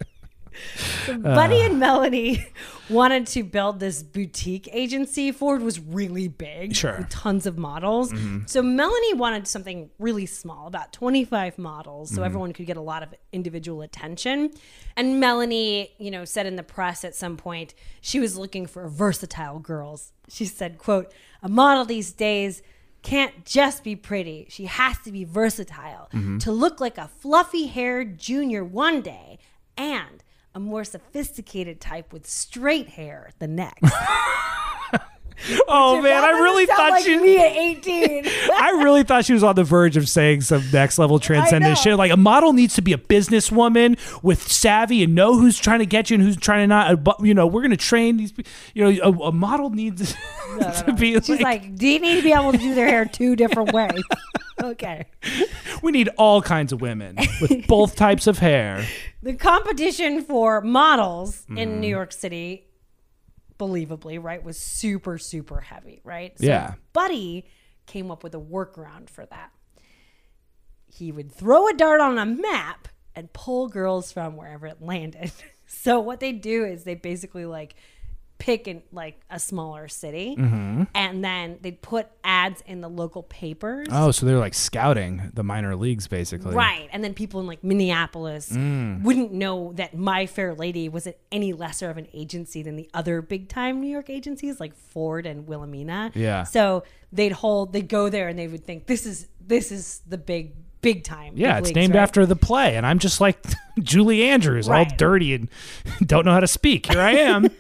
So (laughs) Buddy and Melanie (laughs) wanted to build this boutique agency. Ford was really big, Sure. with tons of models. Mm-hmm. So Melanie wanted something really small, about 25 models, so mm-hmm. everyone could get a lot of individual attention. And Melanie, you know, said in the press at some point she was looking for versatile girls. She said, "quote A model these days." Can't just be pretty. She has to be versatile mm-hmm. to look like a fluffy haired junior one day and a more sophisticated type with straight hair the next. (laughs) Oh man, I really thought like she. me at 18. (laughs) I really thought she was on the verge of saying some next level transcendent shit. Like a model needs to be a businesswoman with savvy and know who's trying to get you and who's trying to not. uh, But you know, we're gonna train these. You know, a, a model needs (laughs) to be. She's like, do you need to be able to do their hair two different ways? Okay. we need all kinds of women with both types of hair. (laughs) The competition for models Mm-hmm. in New York City, believably, right, was super, super heavy, right? So Yeah. Buddy came up with a workaround for that. He would throw a dart on a map and pull girls from wherever it landed. (laughs) So what they do is they basically like pick in like a smaller city Mm-hmm. and then they'd put ads in the local papers. Oh, so they're like scouting the minor leagues, basically. Right. And then people in like Minneapolis Mm. wouldn't know that My Fair Lady was any lesser of an agency than the other big time New York agencies like Ford and Wilhelmina. Yeah. So they'd hold, they'd go there and they would think this is, this is the big, big time. Yeah, big it's leagues, named right? after the play, and I'm just like (laughs) Julie Andrews, all dirty and (laughs) don't know how to speak. Here I am. (laughs)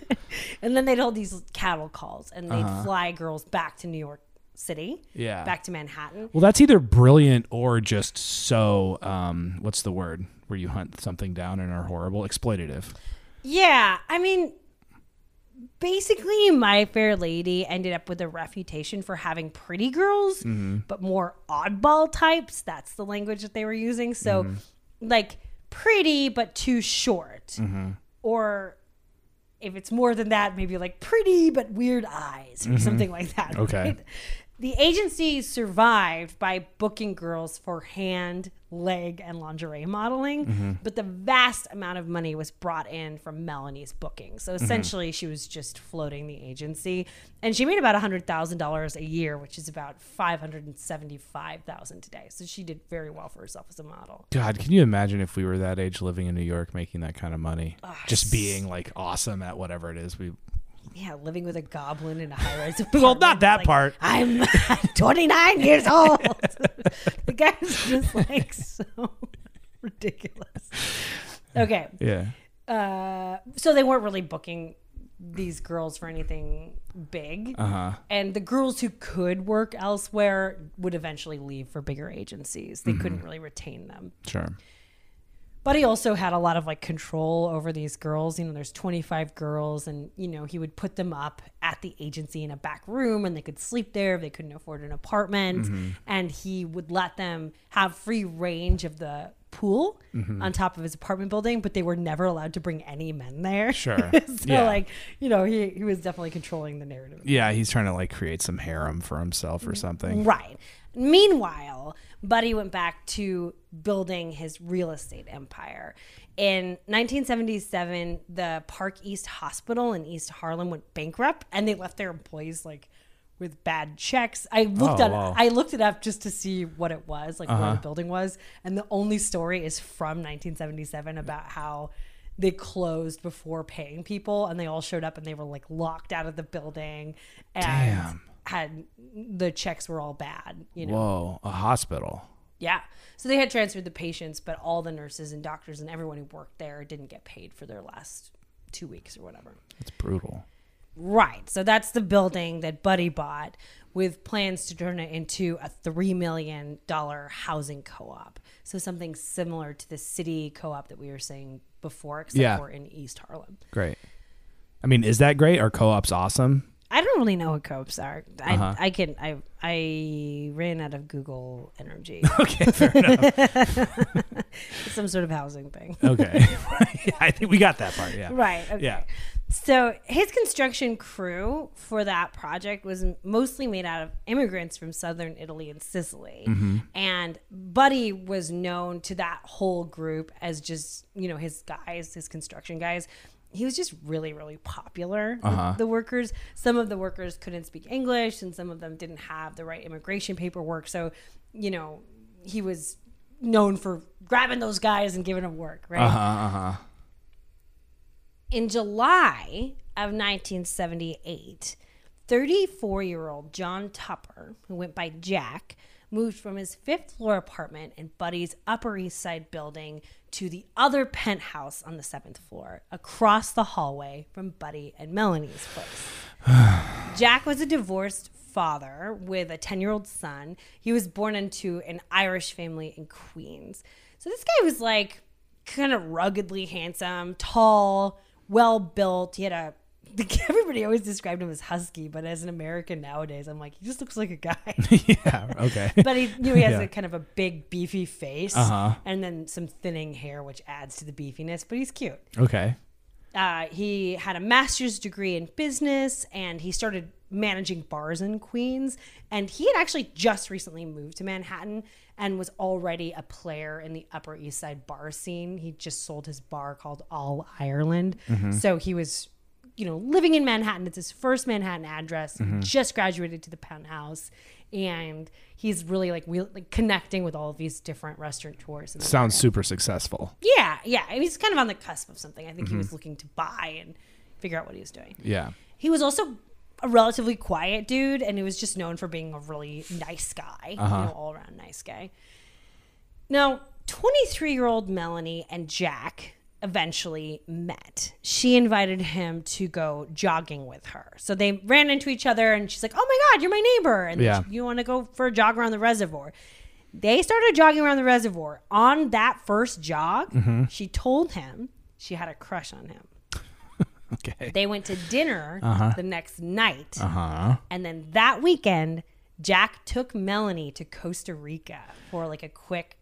And then they'd hold these cattle calls and they'd fly girls back to New York City. Uh-huh. Yeah. Back to Manhattan. Well, that's either brilliant or just so um, what's the word where you hunt something down and are horrible, exploitative. Yeah, I mean, basically, My Fair Lady ended up with a reputation for having pretty girls, mm-hmm. but more oddball types. That's the language that they were using. So, mm-hmm. like, pretty but too short, mm-hmm. or if it's more than that, maybe like pretty but weird eyes or something like that. Okay. right? The agency survived by booking girls for hand, leg, and lingerie modeling, mm-hmm. but the vast amount of money was brought in from Melanie's booking. So mm-hmm. essentially, she was just floating the agency, and she made about hundred thousand dollars a year, which is about five hundred and seventy-five thousand today. So she did very well for herself as a model. God, can you imagine if we were that age living in New York making that kind of money? Ah, just being like awesome at whatever it is we Yeah, living with a goblin in a high-rise. apartment. (laughs) Well, not that like, part. I'm (laughs) 29 years old. (laughs) the guy's just like so ridiculous. Okay, Yeah. uh, so they weren't really booking these girls for anything big, Uh-huh. and the girls who could work elsewhere would eventually leave for bigger agencies. They couldn't really retain them. Sure. But he also had a lot of like control over these girls. You know, there's 25 girls, and you know, he would put them up at the agency in a back room and they could sleep there if they couldn't afford an apartment. Mm-hmm. And he would let them have free range of the pool mm-hmm. on top of his apartment building, but they were never allowed to bring any men there. Sure. (laughs) so, Yeah. like, you know, he, he was definitely controlling the narrative. Yeah, he's trying to like create some harem for himself or mm-hmm. something. Right. Meanwhile, Buddy went back to building his real estate empire. In 1977, the Park East Hospital in East Harlem went bankrupt, and they left their employees like with bad checks. I looked Oh, at wow. I looked it up just to see what it was, like where Uh-huh. the building was, and the only story is from 1977 about how they closed before paying people, and they all showed up and they were like locked out of the building, and Damn. Had the checks were all bad, you know. Whoa, a hospital. Yeah. So they had transferred the patients, but all the nurses and doctors and everyone who worked there didn't get paid for their last two weeks or whatever. That's brutal. Right. So that's the building that Buddy bought with plans to turn it into a $3 million housing co op. So something similar to the city co op that we were saying before, except Yeah. for in East Harlem. Great. I mean, is that great? Are co-ops awesome? I don't really know what co-ops are. I, Uh-huh. I can I I ran out of Google energy. (laughs) Okay, fair enough. (laughs) Some sort of housing thing. Okay. (laughs) I think we got that part. Yeah. Right. Okay. Yeah. So his construction crew for that project was mostly made out of immigrants from southern Italy and Sicily. And Buddy was known to that whole group as just, you know, his guys, his construction guys. He was just really, really popular with the workers. Some of the workers couldn't speak English and some of them didn't have the right immigration paperwork. So, you know, he was known for grabbing those guys and giving them work, right? Uh huh. Uh huh. In July of 1978, 34 year old John Tupper, who went by Jack, moved from his fifth floor apartment in Buddy's Upper East Side building to the other penthouse on the seventh floor, across the hallway from Buddy and Melanie's place. (sighs) Jack was a divorced father with a 10 year old son. He was born into an Irish family in Queens. So this guy was like kind of ruggedly handsome, tall, well built. He had a (laughs) everybody always described him as husky, but as an American nowadays, I'm like, he just looks like a guy. (laughs) yeah. Okay. (laughs) but he, you know, he has Yeah. a kind of a big, beefy face, Uh-huh. and then some thinning hair, which adds to the beefiness. But he's cute. okay. Uh, he had a master's degree in business and he started managing bars in Queens. And he had actually just recently moved to Manhattan and was already a player in the Upper East Side bar scene. He just sold his bar called All Ireland. So he was, you know, living in Manhattan. It's his first Manhattan address. He mm-hmm. Just graduated to the penthouse. And he's really like, wheel- like connecting with all of these different restaurateurs. the Sounds super successful. yeah, yeah. I mean, he's kind of on the cusp of something. I think he was mm-hmm. looking to buy and figure out what he was doing. Yeah. He was also a relatively quiet dude, and he was just known for being a really nice guy, you uh-huh. know, all around nice guy. Now, 23 year old Melanie and Jack eventually met. She invited him to go jogging with her. So they ran into each other, and she's like, Oh my God, you're my neighbor. And Yeah. you want to go for a jog around the reservoir. They started jogging around the reservoir. On that first jog, she told him she had a crush on him. (laughs) Okay. They went to dinner the next night. Uh huh. And then that weekend, Jack took Melanie to Costa Rica for like a quick,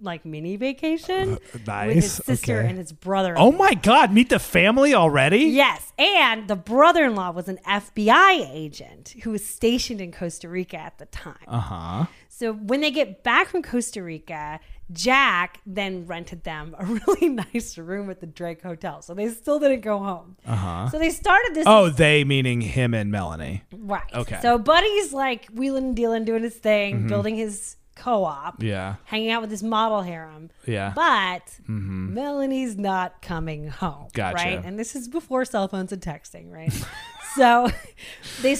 like mini vacation with nice. his sister Okay. and his brother. Oh my God! Meet the family already. Yes, and the brother-in-law was an FBI agent who was stationed in Costa Rica at the time. Uh huh. So when they get back from Costa Rica, Jack then rented them a (laughs) really nice room at the Drake Hotel. So they still didn't go home. Uh-huh. So they started this. Oh, they meaning him and Melanie. right. okay. So Buddy's like wheeling and dealing, doing his thing, building his co-op, Mm-hmm. Yeah. hanging out with his model harem. Yeah. But Melanie's not coming home. Gotcha. Right. And this is before cell phones and texting, right? (laughs) so (laughs) they,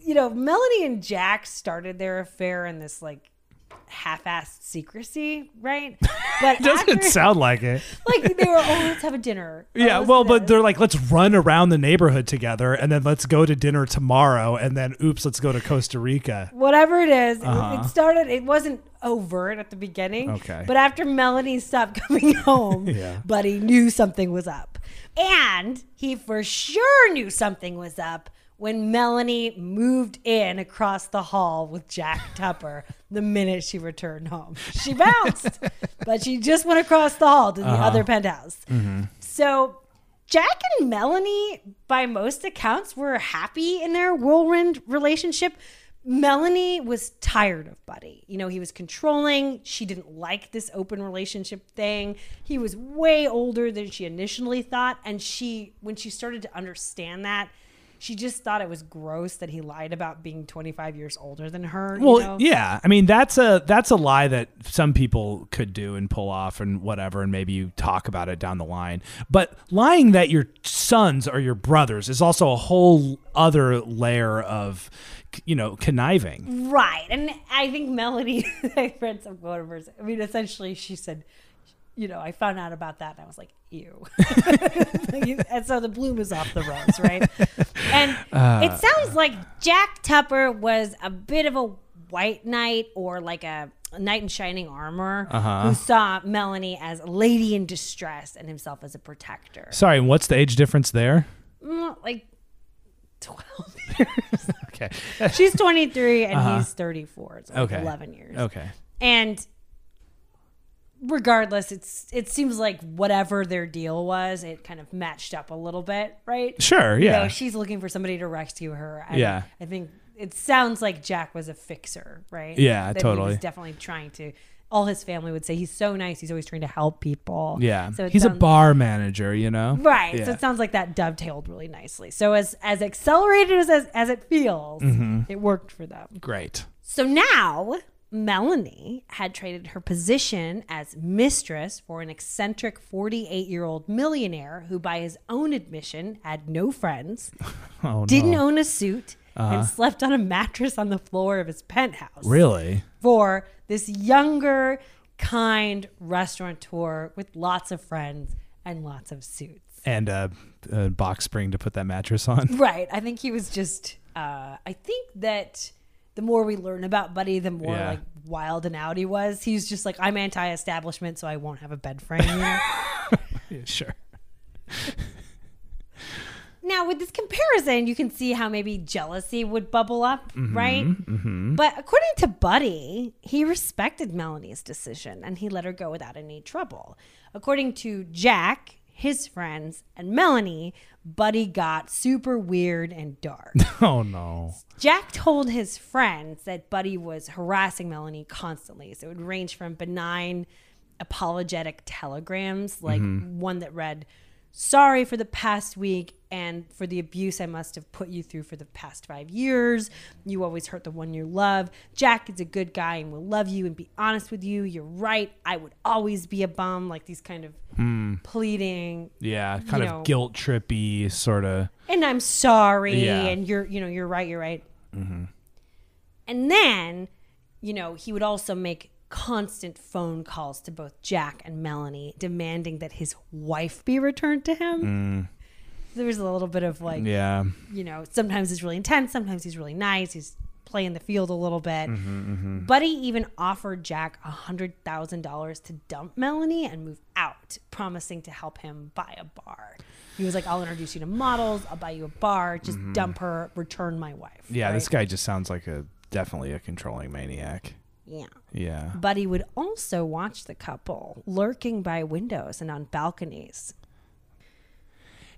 you know, Melanie and Jack started their affair in this like half-assed secrecy, right? (laughs) But Doesn't after, sound like it. (laughs) like they were, oh, let's have a dinner. Oh, (laughs) Yeah, well, but they're like, let's run around the neighborhood together, and then let's go to dinner tomorrow, and then oops, let's go to Costa Rica. whatever it is, it- Uh-huh. it started. It wasn't overt at the beginning. Okay. But after Melanie stopped coming home, Yeah. Buddy knew something was up, and he for sure knew something was up when Melanie moved in across the hall with Jack (laughs) Tupper the minute she returned home. She bounced, but she just went across the hall to the Uh-huh. other penthouse. Mm-hmm. So Jack and Melanie, by most accounts, were happy in their whirlwind relationship. Melanie was tired of Buddy. You know, he was controlling. She didn't like this open relationship thing. He was way older than she initially thought. And she, when she started to understand that, she just thought it was gross that he lied about being 25 years older than her. you Well, know? yeah, I mean that's a that's a lie that some people could do and pull off and whatever, and maybe you talk about it down the line. But lying that your sons are your brothers is also a whole other layer of, you know, conniving. Right. And I think Melanie, (laughs) I read some quote of hers. I mean, essentially, she said, you know, I found out about that and I was like, ew. (laughs) and so the bloom is off the rose, right? And uh, it sounds like Jack Tupper was a bit of a white knight or like a, knight in shining armor uh-huh. who saw Melanie as a lady in distress and himself as a protector. Sorry, and what's the age difference there? Mm, Like 12 (laughs) years. Okay, She's 23 and uh-huh. he's 34. It's like Okay. 11 years. okay, And regardless, it's it seems like whatever their deal was, it kind of matched up a little bit, right? Sure, You yeah. know, she's looking for somebody to rescue her. And Yeah. I think it sounds like Jack was a fixer, right? Yeah, That He totally. was definitely trying to. All his family would say he's so nice. He's always trying to help people. yeah. So He's a bar manager, you know? Right. So it sounds like that dovetailed really nicely. So as as accelerated as as, as it feels, Mm-hmm. it worked for them. Great. So now Melanie had traded her position as mistress for an eccentric 48 year old millionaire who, by his own admission, had no friends, (laughs) Oh, didn't no. own a suit, and slept on a mattress on the floor of his penthouse Really? for this younger, kind restaurateur with lots of friends and lots of suits. And uh, a box spring to put that mattress on. Right. I think he was just. Uh, I think that the more we learn about Buddy, the more Yeah. like wild and out he was. He's just like, I'm anti-establishment, so I won't have a bed frame. (laughs) Yeah, sure. (laughs) now, with this comparison, you can see how maybe jealousy would bubble up, mm-hmm, right? Mm-hmm. But according to Buddy, he respected Melanie's decision and he let her go without any trouble. According to Jack, his friends, and Melanie, Buddy got super weird and dark. (laughs) Oh, no. Jack told his friends that Buddy was harassing Melanie constantly. So it would range from benign apologetic telegrams, like mm-hmm. one that read, Sorry for the past week and for the abuse I must have put you through for the past five years. You always hurt the one you love. Jack is a good guy and will love you and be honest with you. You're right. I would always be a bum. Like these kind of hmm. pleading Yeah, kind of know. guilt trippy, sort of. and I'm sorry, Yeah. and you're, you know, you're right, you're right. Mm-hmm. And then, you know, he would also make constant phone calls to both Jack and Melanie, demanding that his wife be returned to him. Mm. There was a little bit of like, Yeah. you know, sometimes he's really intense, sometimes he's really nice. He's playing the field a little bit. Mm-hmm, mm-hmm. Buddy even offered Jack a hundred thousand dollars to dump Melanie and move out, promising to help him buy a bar. He was like, "I'll introduce you to models. I'll buy you a bar. Just mm-hmm. dump her, return my wife." Yeah, this guy just sounds like a definitely a controlling maniac. Yeah. Yeah. But he would also watch the couple lurking by windows and on balconies.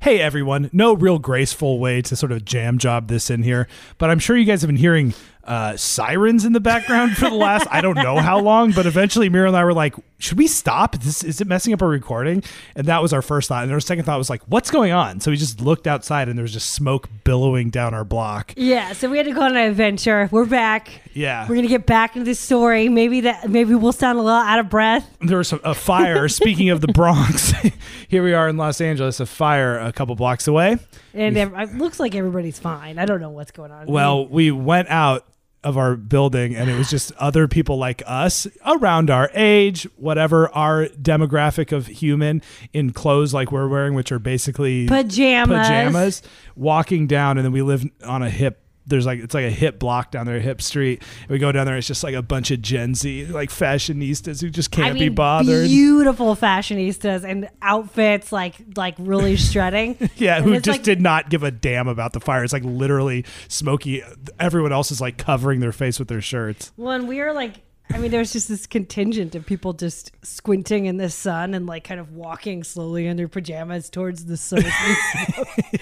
Hey everyone, no real graceful way to sort of jam job this in here, but I'm sure you guys have been hearing uh, sirens in the background for the last I don't know how long, but eventually Mira and I were like, should we stop? This is it messing up our recording? And that was our first thought. And our second thought was like, what's going on? So we just looked outside and there was just smoke billowing down our block. Yeah, so we had to go on an adventure. We're back. Yeah. We're gonna get back into this story. Maybe that maybe we'll sound a little out of breath. there was a fire. (laughs) Speaking of the Bronx, (laughs) here we are in Los Angeles, a fire a couple blocks away. And it looks like everybody's fine. I don't know what's going on. Well, we went out of our building and it was just other people like us around our age, whatever our demographic of human in clothes like we're wearing, which are basically pajamas. pajamas, walking down. And then we live on a hip. There's like it's like a hip block down there, hip street. We go down there. It's just like a bunch of Gen Z like fashionistas who just can't I mean, be bothered. beautiful fashionistas and outfits like like really (laughs) shredding. Yeah, And who just like- did not give a damn about the fire. It's like literally smoky. Everyone else is like covering their face with their shirts. Well, and we are like, I mean, there was just this contingent of people just squinting in the sun and like kind of walking slowly in their pajamas towards the sun,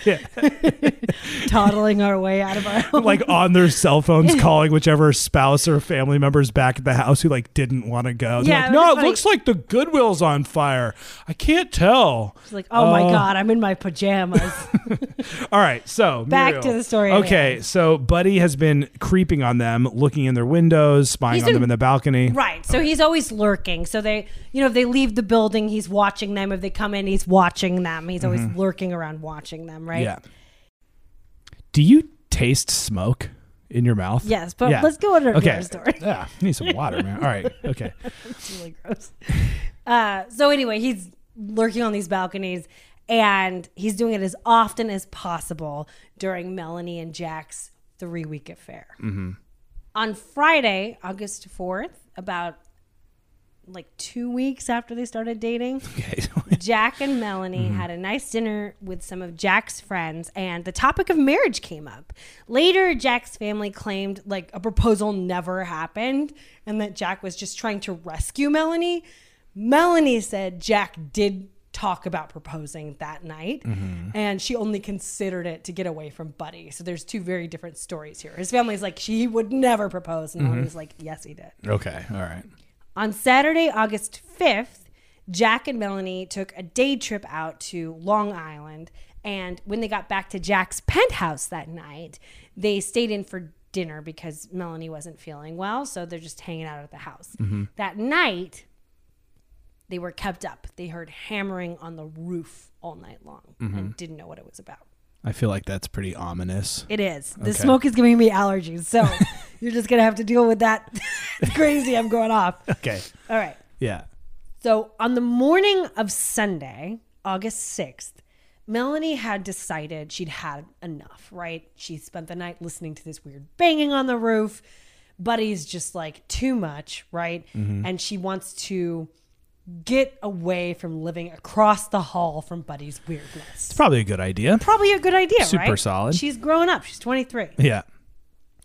(laughs) (laughs) toddling our way out of our (laughs) home. like on their cell phones calling whichever spouse or family members back at the house who like didn't want to go. They're Yeah, like, no, it looks like the Goodwill's on fire. I can't tell. It's like, oh my Uh, god, I'm in my pajamas. All right, so Back Muriel. to the story Okay, so Buddy has been creeping on them, looking in their windows, spying He's on been- them in the balcony. Right. So he's always lurking. So they, you know, if they leave the building, he's watching them. If they come in, he's watching them. He's always lurking around watching them. Right. Mm-hmm. Yeah. Do you taste smoke in your mouth? Yes, but Yeah. let's go on to Okay. story. (laughs) Yeah, I need some water, man. All right. (laughs) Okay. It's really gross. Uh, so anyway, he's lurking on these balconies, and he's doing it as often as possible during Melanie and Jack's three-week affair. On Friday, August fourth, about like two weeks after they started dating, (laughs) Okay. (laughs) Jack and Melanie mm-hmm. had a nice dinner with some of Jack's friends, and the topic of marriage came up. Later, Jack's family claimed like a proposal never happened and that Jack was just trying to rescue Melanie. Melanie said Jack did talk about proposing that night Mm-hmm. and she only considered it to get away from Buddy. So there's two very different stories here. His family's like, she would never propose. And Mm-hmm. Melanie's like, yes, he did. Okay. All right. On Saturday, August 5th, Jack and Melanie took a day trip out to Long Island. And when they got back to Jack's penthouse that night, they stayed in for dinner because Melanie wasn't feeling well. So they're just hanging out at the house. That night, they were kept up. They heard hammering on the roof all night long and mm-hmm. didn't know what it was about. I feel like that's pretty ominous. It is. The Okay. smoke is giving me allergies. So (laughs) you're just going to have to deal with that. (laughs) crazy. I'm going off. Okay. All right. Yeah. So on the morning of Sunday, August 6th, Melanie had decided she'd had enough, right? She spent the night listening to this weird banging on the roof. Buddy's just like too much, right? Mm-hmm. And she wants to get away from living across the hall from Buddy's weirdness. It's probably a good idea. Probably a good idea, Super right? solid. She's grown up. She's 23. Yeah.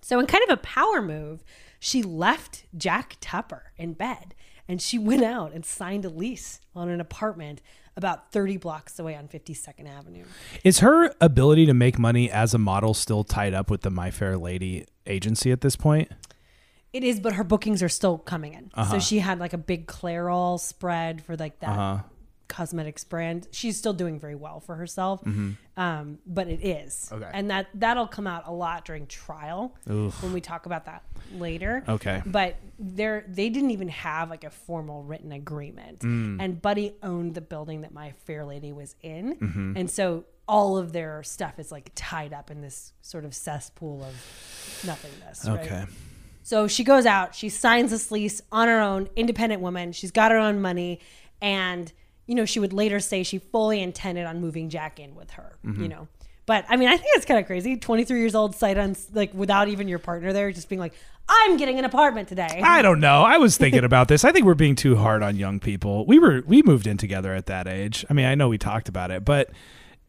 So, in kind of a power move, she left Jack Tupper in bed and she went out and signed a lease on an apartment about 30 blocks away on 52nd Avenue. Is her ability to make money as a model still tied up with the My Fair Lady agency at this point? It is, but her bookings are still coming in. Uh-huh. So, she had like a big Clairol spread for like that cosmetics brand. She's still doing very well for herself, um, but it is. Mm-hmm. Okay. And that, that'll come out a lot during trial Oof. when we talk about that later. Okay. but they're they didn't even have like a formal written agreement Mm. and buddy owned the building that my fair lady was in Mm-hmm. and so all of their stuff is like tied up in this sort of cesspool of nothingness right? So she goes out she signs this lease on her own independent woman she's got her own money and you know she would later say she fully intended on moving jack in with her Mm-hmm. you know but I mean, I think it's kind of crazy. 23 years old, sight on, like, without even your partner there, just being like, I'm getting an apartment today. I don't know. I was thinking about this. I think we're being too hard on young people. We were we moved in together at that age. I mean, I know we talked about it, but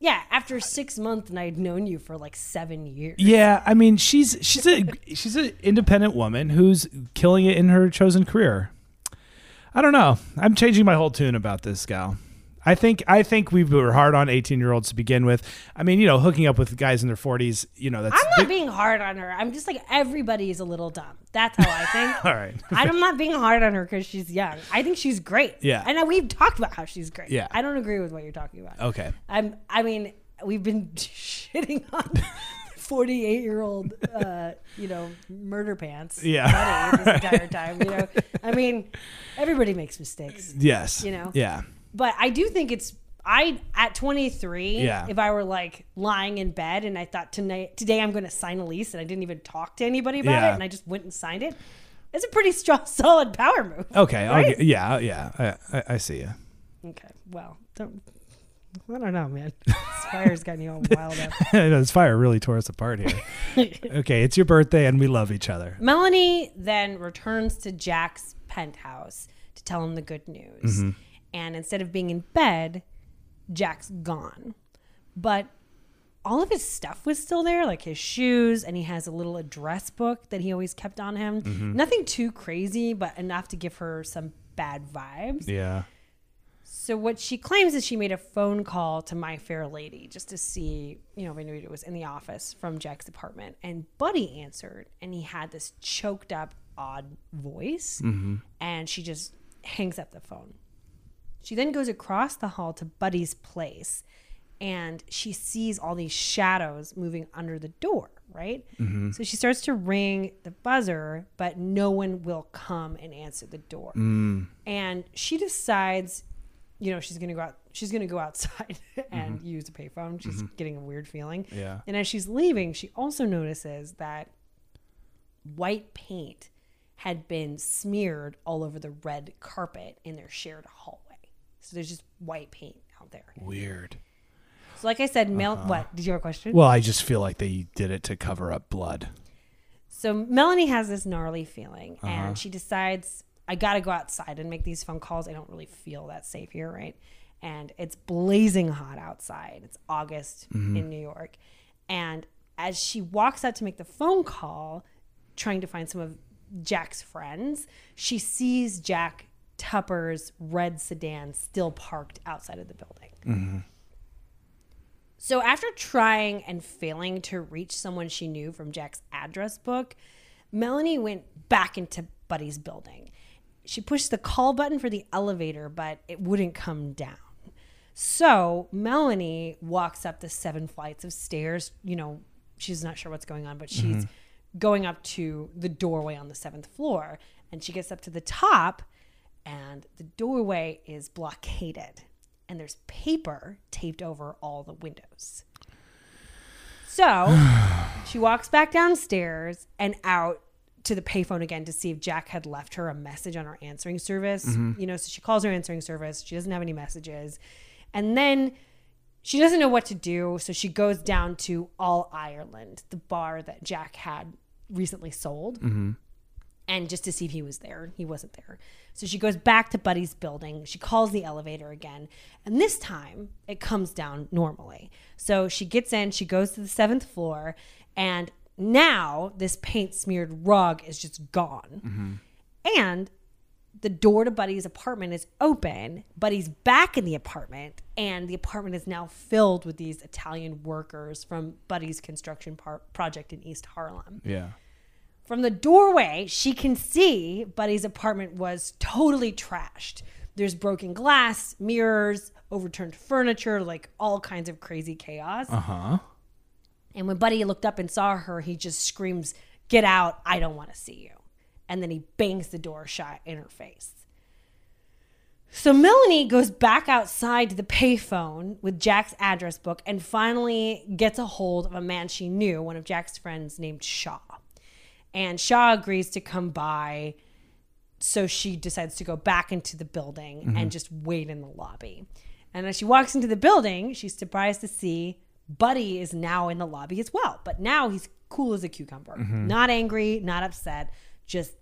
Yeah, after six months, and I'd known you for like seven years. yeah, I mean, she's she's a she's an independent woman who's killing it in her chosen career. I don't know. I'm changing my whole tune about this gal. I think I think we were hard on 18 year olds to begin with. I mean, you know, hooking up with guys in their 40s, you know, that's I'm not being hard on her. I'm just like everybody's a little dumb. That's how I think. (laughs) all right. (laughs) I'm not being hard on her because she's young. I think she's great. Yeah. and we've talked about how she's great. Yeah. I don't agree with what you're talking about. Okay. I'm. I mean, we've been (laughs) shitting on 48 year old, uh, you know, murder pants. Yeah. Buddy this entire time. You know, I mean, everybody makes mistakes. Yes. You know? Yeah. But I do think it's I at 23. Yeah. If I were like lying in bed and I thought tonight today I'm going to sign a lease and I didn't even talk to anybody about Yeah. it and I just went and signed it, it's a pretty strong, (laughs) solid power move. Okay. Right? get- yeah. Yeah. I, I, I see you. Okay. Well, don't. I don't know, man. (laughs) This fire's gotten you all wild up. (laughs) this fire really tore us apart here. okay, it's your birthday and we love each other. Melanie then returns to Jack's penthouse to tell him the good news. Mm-hmm. And instead of being in bed, Jack's gone. But all of his stuff was still there, like his shoes, and he has a little address book that he always kept on him. Mm-hmm. Nothing too crazy, but enough to give her some bad vibes. Yeah. So what she claims is she made a phone call to My Fair Lady just to see, you know, if anybody was in the office from Jack's apartment. And Buddy answered, and he had this choked up, odd voice, mm-hmm. and she just hangs up the phone. She then goes across the hall to Buddy's place, and she sees all these shadows moving under the door. Right, mm-hmm. so she starts to ring the buzzer, but no one will come and answer the door. Mm. And she decides you know she's gonna go out she's gonna go outside (laughs) and mm-hmm. use a payphone. She's mm-hmm. getting a weird feeling. Yeah. and as she's leaving she also notices that white paint had been smeared all over the red carpet in their shared hallway so there's just white paint out there Weird. so like i said Mel, uh-huh. what did you have a question Well, I just feel like they did it to cover up blood. So Melanie has this gnarly feeling, and uh-huh. she decides, I got to go outside and make these phone calls. I don't really feel that safe here, right? And it's blazing hot outside. It's August mm-hmm. in New York. And as she walks out to make the phone call, trying to find some of Jack's friends, she sees Jack Tupper's red sedan still parked outside of the building. So after trying and failing to reach someone she knew from Jack's address book, Melanie went back into Buddy's building. She pushed the call button for the elevator, but it wouldn't come down. So Melanie walks up the seven flights of stairs. You know, she's not sure what's going on, but she's mm-hmm. going up to the doorway on the seventh floor. And she gets up to the top, and the doorway is blockaded. And there's paper taped over all the windows. So (sighs) she walks back downstairs and out to the payphone again to see if Jack had left her a message on her answering service. Mm-hmm. You know, so she calls her answering service. She doesn't have any messages. And then she doesn't know what to do. So she goes down to All Ireland, the bar that Jack had recently sold. Mm-hmm. And just to see if he was there, he wasn't there. So she goes back to Buddy's building. She calls the elevator again. And this time it comes down normally. So she gets in, she goes to the seventh floor, and now this paint smeared rug is just gone. Mm-hmm. And the door to Buddy's apartment is open. Buddy's back in the apartment, and the apartment is now filled with these Italian workers from Buddy's construction par- project in East Harlem. Yeah. From the doorway, she can see Buddy's apartment was totally trashed. There's broken glass, mirrors, overturned furniture, like all kinds of crazy chaos. Uh huh. And when Buddy looked up and saw her, he just screams, Get out. I don't want to see you. And then he bangs the door shut in her face. So Melanie goes back outside to the payphone with Jack's address book and finally gets a hold of a man she knew, one of Jack's friends named Shaw. And Shaw agrees to come by. So she decides to go back into the building and mm-hmm. just wait in the lobby. And as she walks into the building, she's surprised to see Buddy is now in the lobby as well. But now he's cool as a cucumber, mm-hmm. not angry, not upset, just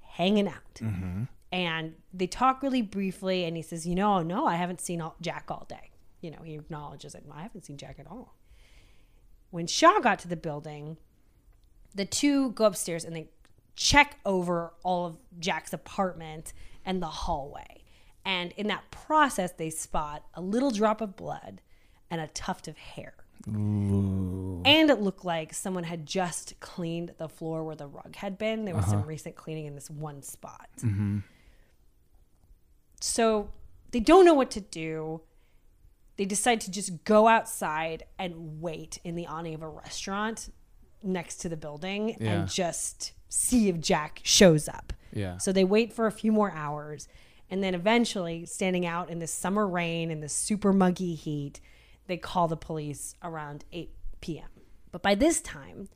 hanging out. Mm-hmm. And they talk really briefly, and he says, "You know, no, I haven't seen all, Jack all day." You know, he acknowledges it. I haven't seen Jack at all. When Shaw got to the building, the two go upstairs and they check over all of Jack's apartment and the hallway. And in that process, they spot a little drop of blood and a tuft of hair. Ooh. And it looked like someone had just cleaned the floor where the rug had been. There was some uh-huh. recent cleaning in this one spot. Mm-hmm. So they don't know what to do. They decide to just go outside and wait in the awning of a restaurant next to the building Yeah. and just see if Jack shows up. Yeah. So they wait for a few more hours. And then eventually, standing out in the summer rain and the super muggy heat, they call the police around 8 p.m. But by this time,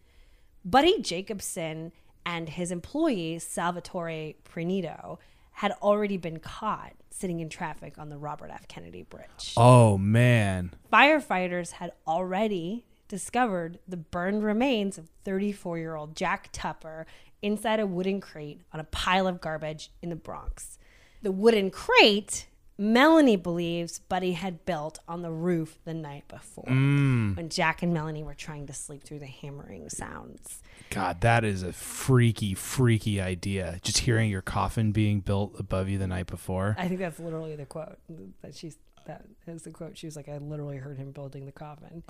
Buddy Jacobson and his employee, Salvatore Prainito, had already been caught sitting in traffic on the Robert F. Kennedy Bridge. Oh man. Firefighters had already discovered the burned remains of 34 year old Jack Tupper inside a wooden crate on a pile of garbage in the Bronx. The wooden crate, Melanie believes Buddy had built on the roof the night before mm. when Jack and Melanie were trying to sleep through the hammering sounds. God, that is a freaky, freaky idea. Just hearing your coffin being built above you the night before. I think that's literally the quote that she's that is the quote. She was like, I literally heard him building the coffin.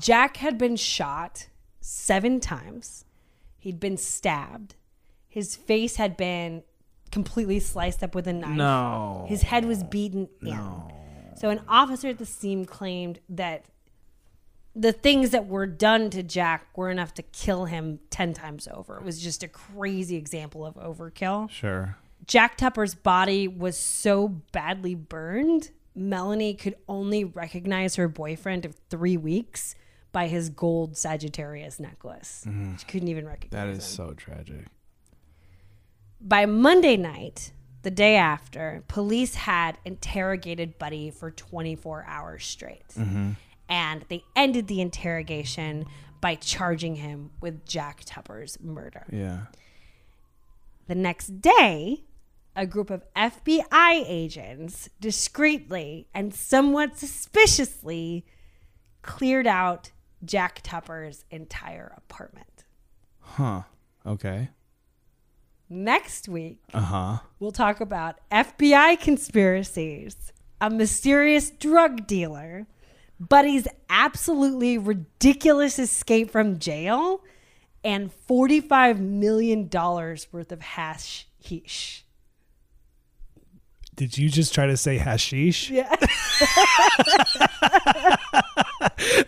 Jack had been shot seven times. He'd been stabbed. His face had been completely sliced up with a knife. No. His head was beaten in. So an officer at the scene claimed that the things that were done to Jack were enough to kill him 10 times over. It was just a crazy example of overkill. Sure. Jack Tupper's body was so badly burned, Melanie could only recognize her boyfriend of three weeks by his gold Sagittarius necklace. Mm-hmm. She couldn't even recognize That is him. so tragic. By Monday night, the day after, police had interrogated Buddy for 24 hours straight. Mm-hmm. And they ended the interrogation by charging him with Jack Tupper's murder. Yeah. The next day, a group of FBI agents discreetly and somewhat suspiciously cleared out Jack Tupper's entire apartment. Huh. Okay. Next week, Uh huh. we'll talk about FBI conspiracies, a mysterious drug dealer, Buddy's absolutely ridiculous escape from jail, and $45 million worth of hashish. Did you just try to say hashish? Yeah. (laughs)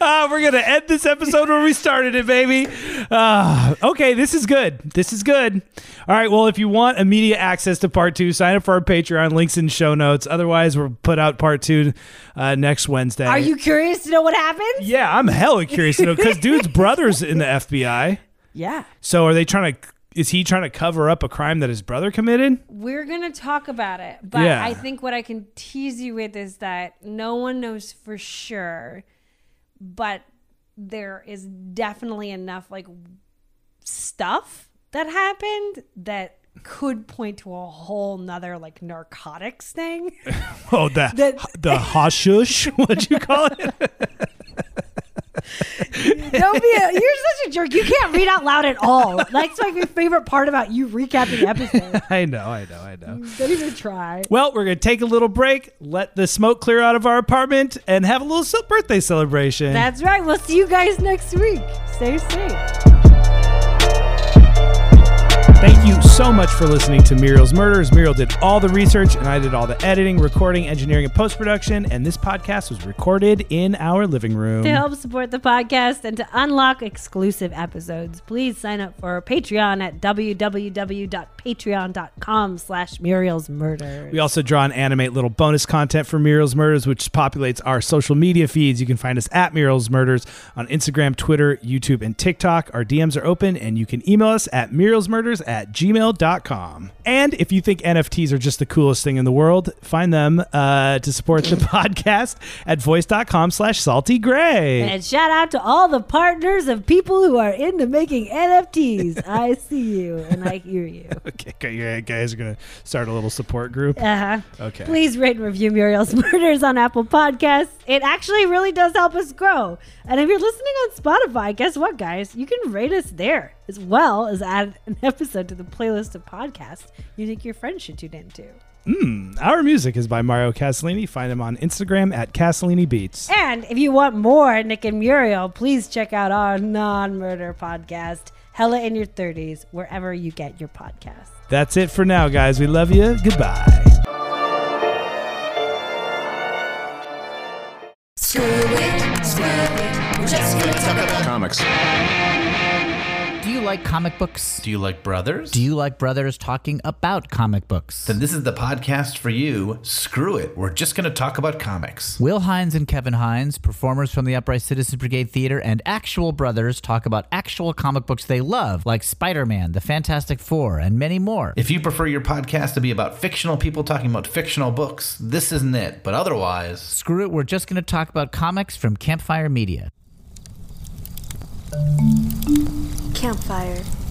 Ah, we're gonna end this episode where we started it, baby. Ah, okay, this is good. This is good. All right. Well, if you want immediate access to part two, sign up for our Patreon. Links in show notes. Otherwise, we'll put out part two uh, next Wednesday. Are you curious to know what happened? Yeah, I'm hella curious to know because dude's (laughs) brother's in the FBI. Yeah. So are they trying to? Is he trying to cover up a crime that his brother committed? We're going to talk about it. But Yeah. I think what I can tease you with is that no one knows for sure, but there is definitely enough like stuff that happened that could point to a whole nother like narcotics thing. (laughs) Oh, the (laughs) That- the hashush. (laughs) What'd you call it? Don't be a, you're such a jerk. You can't read out loud at all. That's like my favorite part about you recapping episodes. (laughs) I know, I know, I know. Don't even try. Well, we're going to take a little break, let the smoke clear out of our apartment, and have a little birthday celebration. That's right. We'll see you guys next week. Stay safe. Much for listening to Muriel's Murders. Muriel did all the research, and I did all the editing, recording, engineering, and post production. And this podcast was recorded in our living room. To help support the podcast and to unlock exclusive episodes, please sign up for our Patreon at www.patreon.com slash Muriel's Murders. We also draw and animate little bonus content for Muriel's Murders, which populates our social media feeds. You can find us at Muriel's Murders on Instagram, Twitter, YouTube, and TikTok. Our DMs are open, and you can email us at murielsmurders at gmail.com. And if you think NFTs are just the coolest thing in the world, find them uh, to support the (laughs) podcast at voice.com slash salty gray. and shout out to all the partners of people who are into making NFTs. (laughs) I see you and I hear you. (laughs) Okay, okay, you guys are going to start a little support group. Uh-huh. Okay. Please rate and review Muriel's Murders on Apple Podcasts. It actually really does help us grow. And if you're listening on Spotify, guess what, guys? You can rate us there as well as add an (laughs) episode to the playlist of podcasts you think your friends should tune into. Hmm, our music is by Mario Castellini. Find him on Instagram at Castellini Beats. And if you want more Nick and Muriel, please check out our non murder podcast, Hella in Your 30s, wherever you get your podcasts. That's it for now, guys. We love you. Goodbye. Screw it, screw it. We're just gonna talk about Comics. Do you like comic books? Do you like brothers? Do you like brothers talking about comic books? then this is the podcast for you. Screw it. We're just going to talk about comics. Will Hines and Kevin Hines, performers from the Upright Citizens Brigade Theater, and actual brothers talk about actual comic books they love, like Spider Man, The Fantastic Four, and many more. If you prefer your podcast to be about fictional people talking about fictional books, this isn't it. But otherwise, Screw it, we're just going to talk about comics from Campfire Media. Campfire.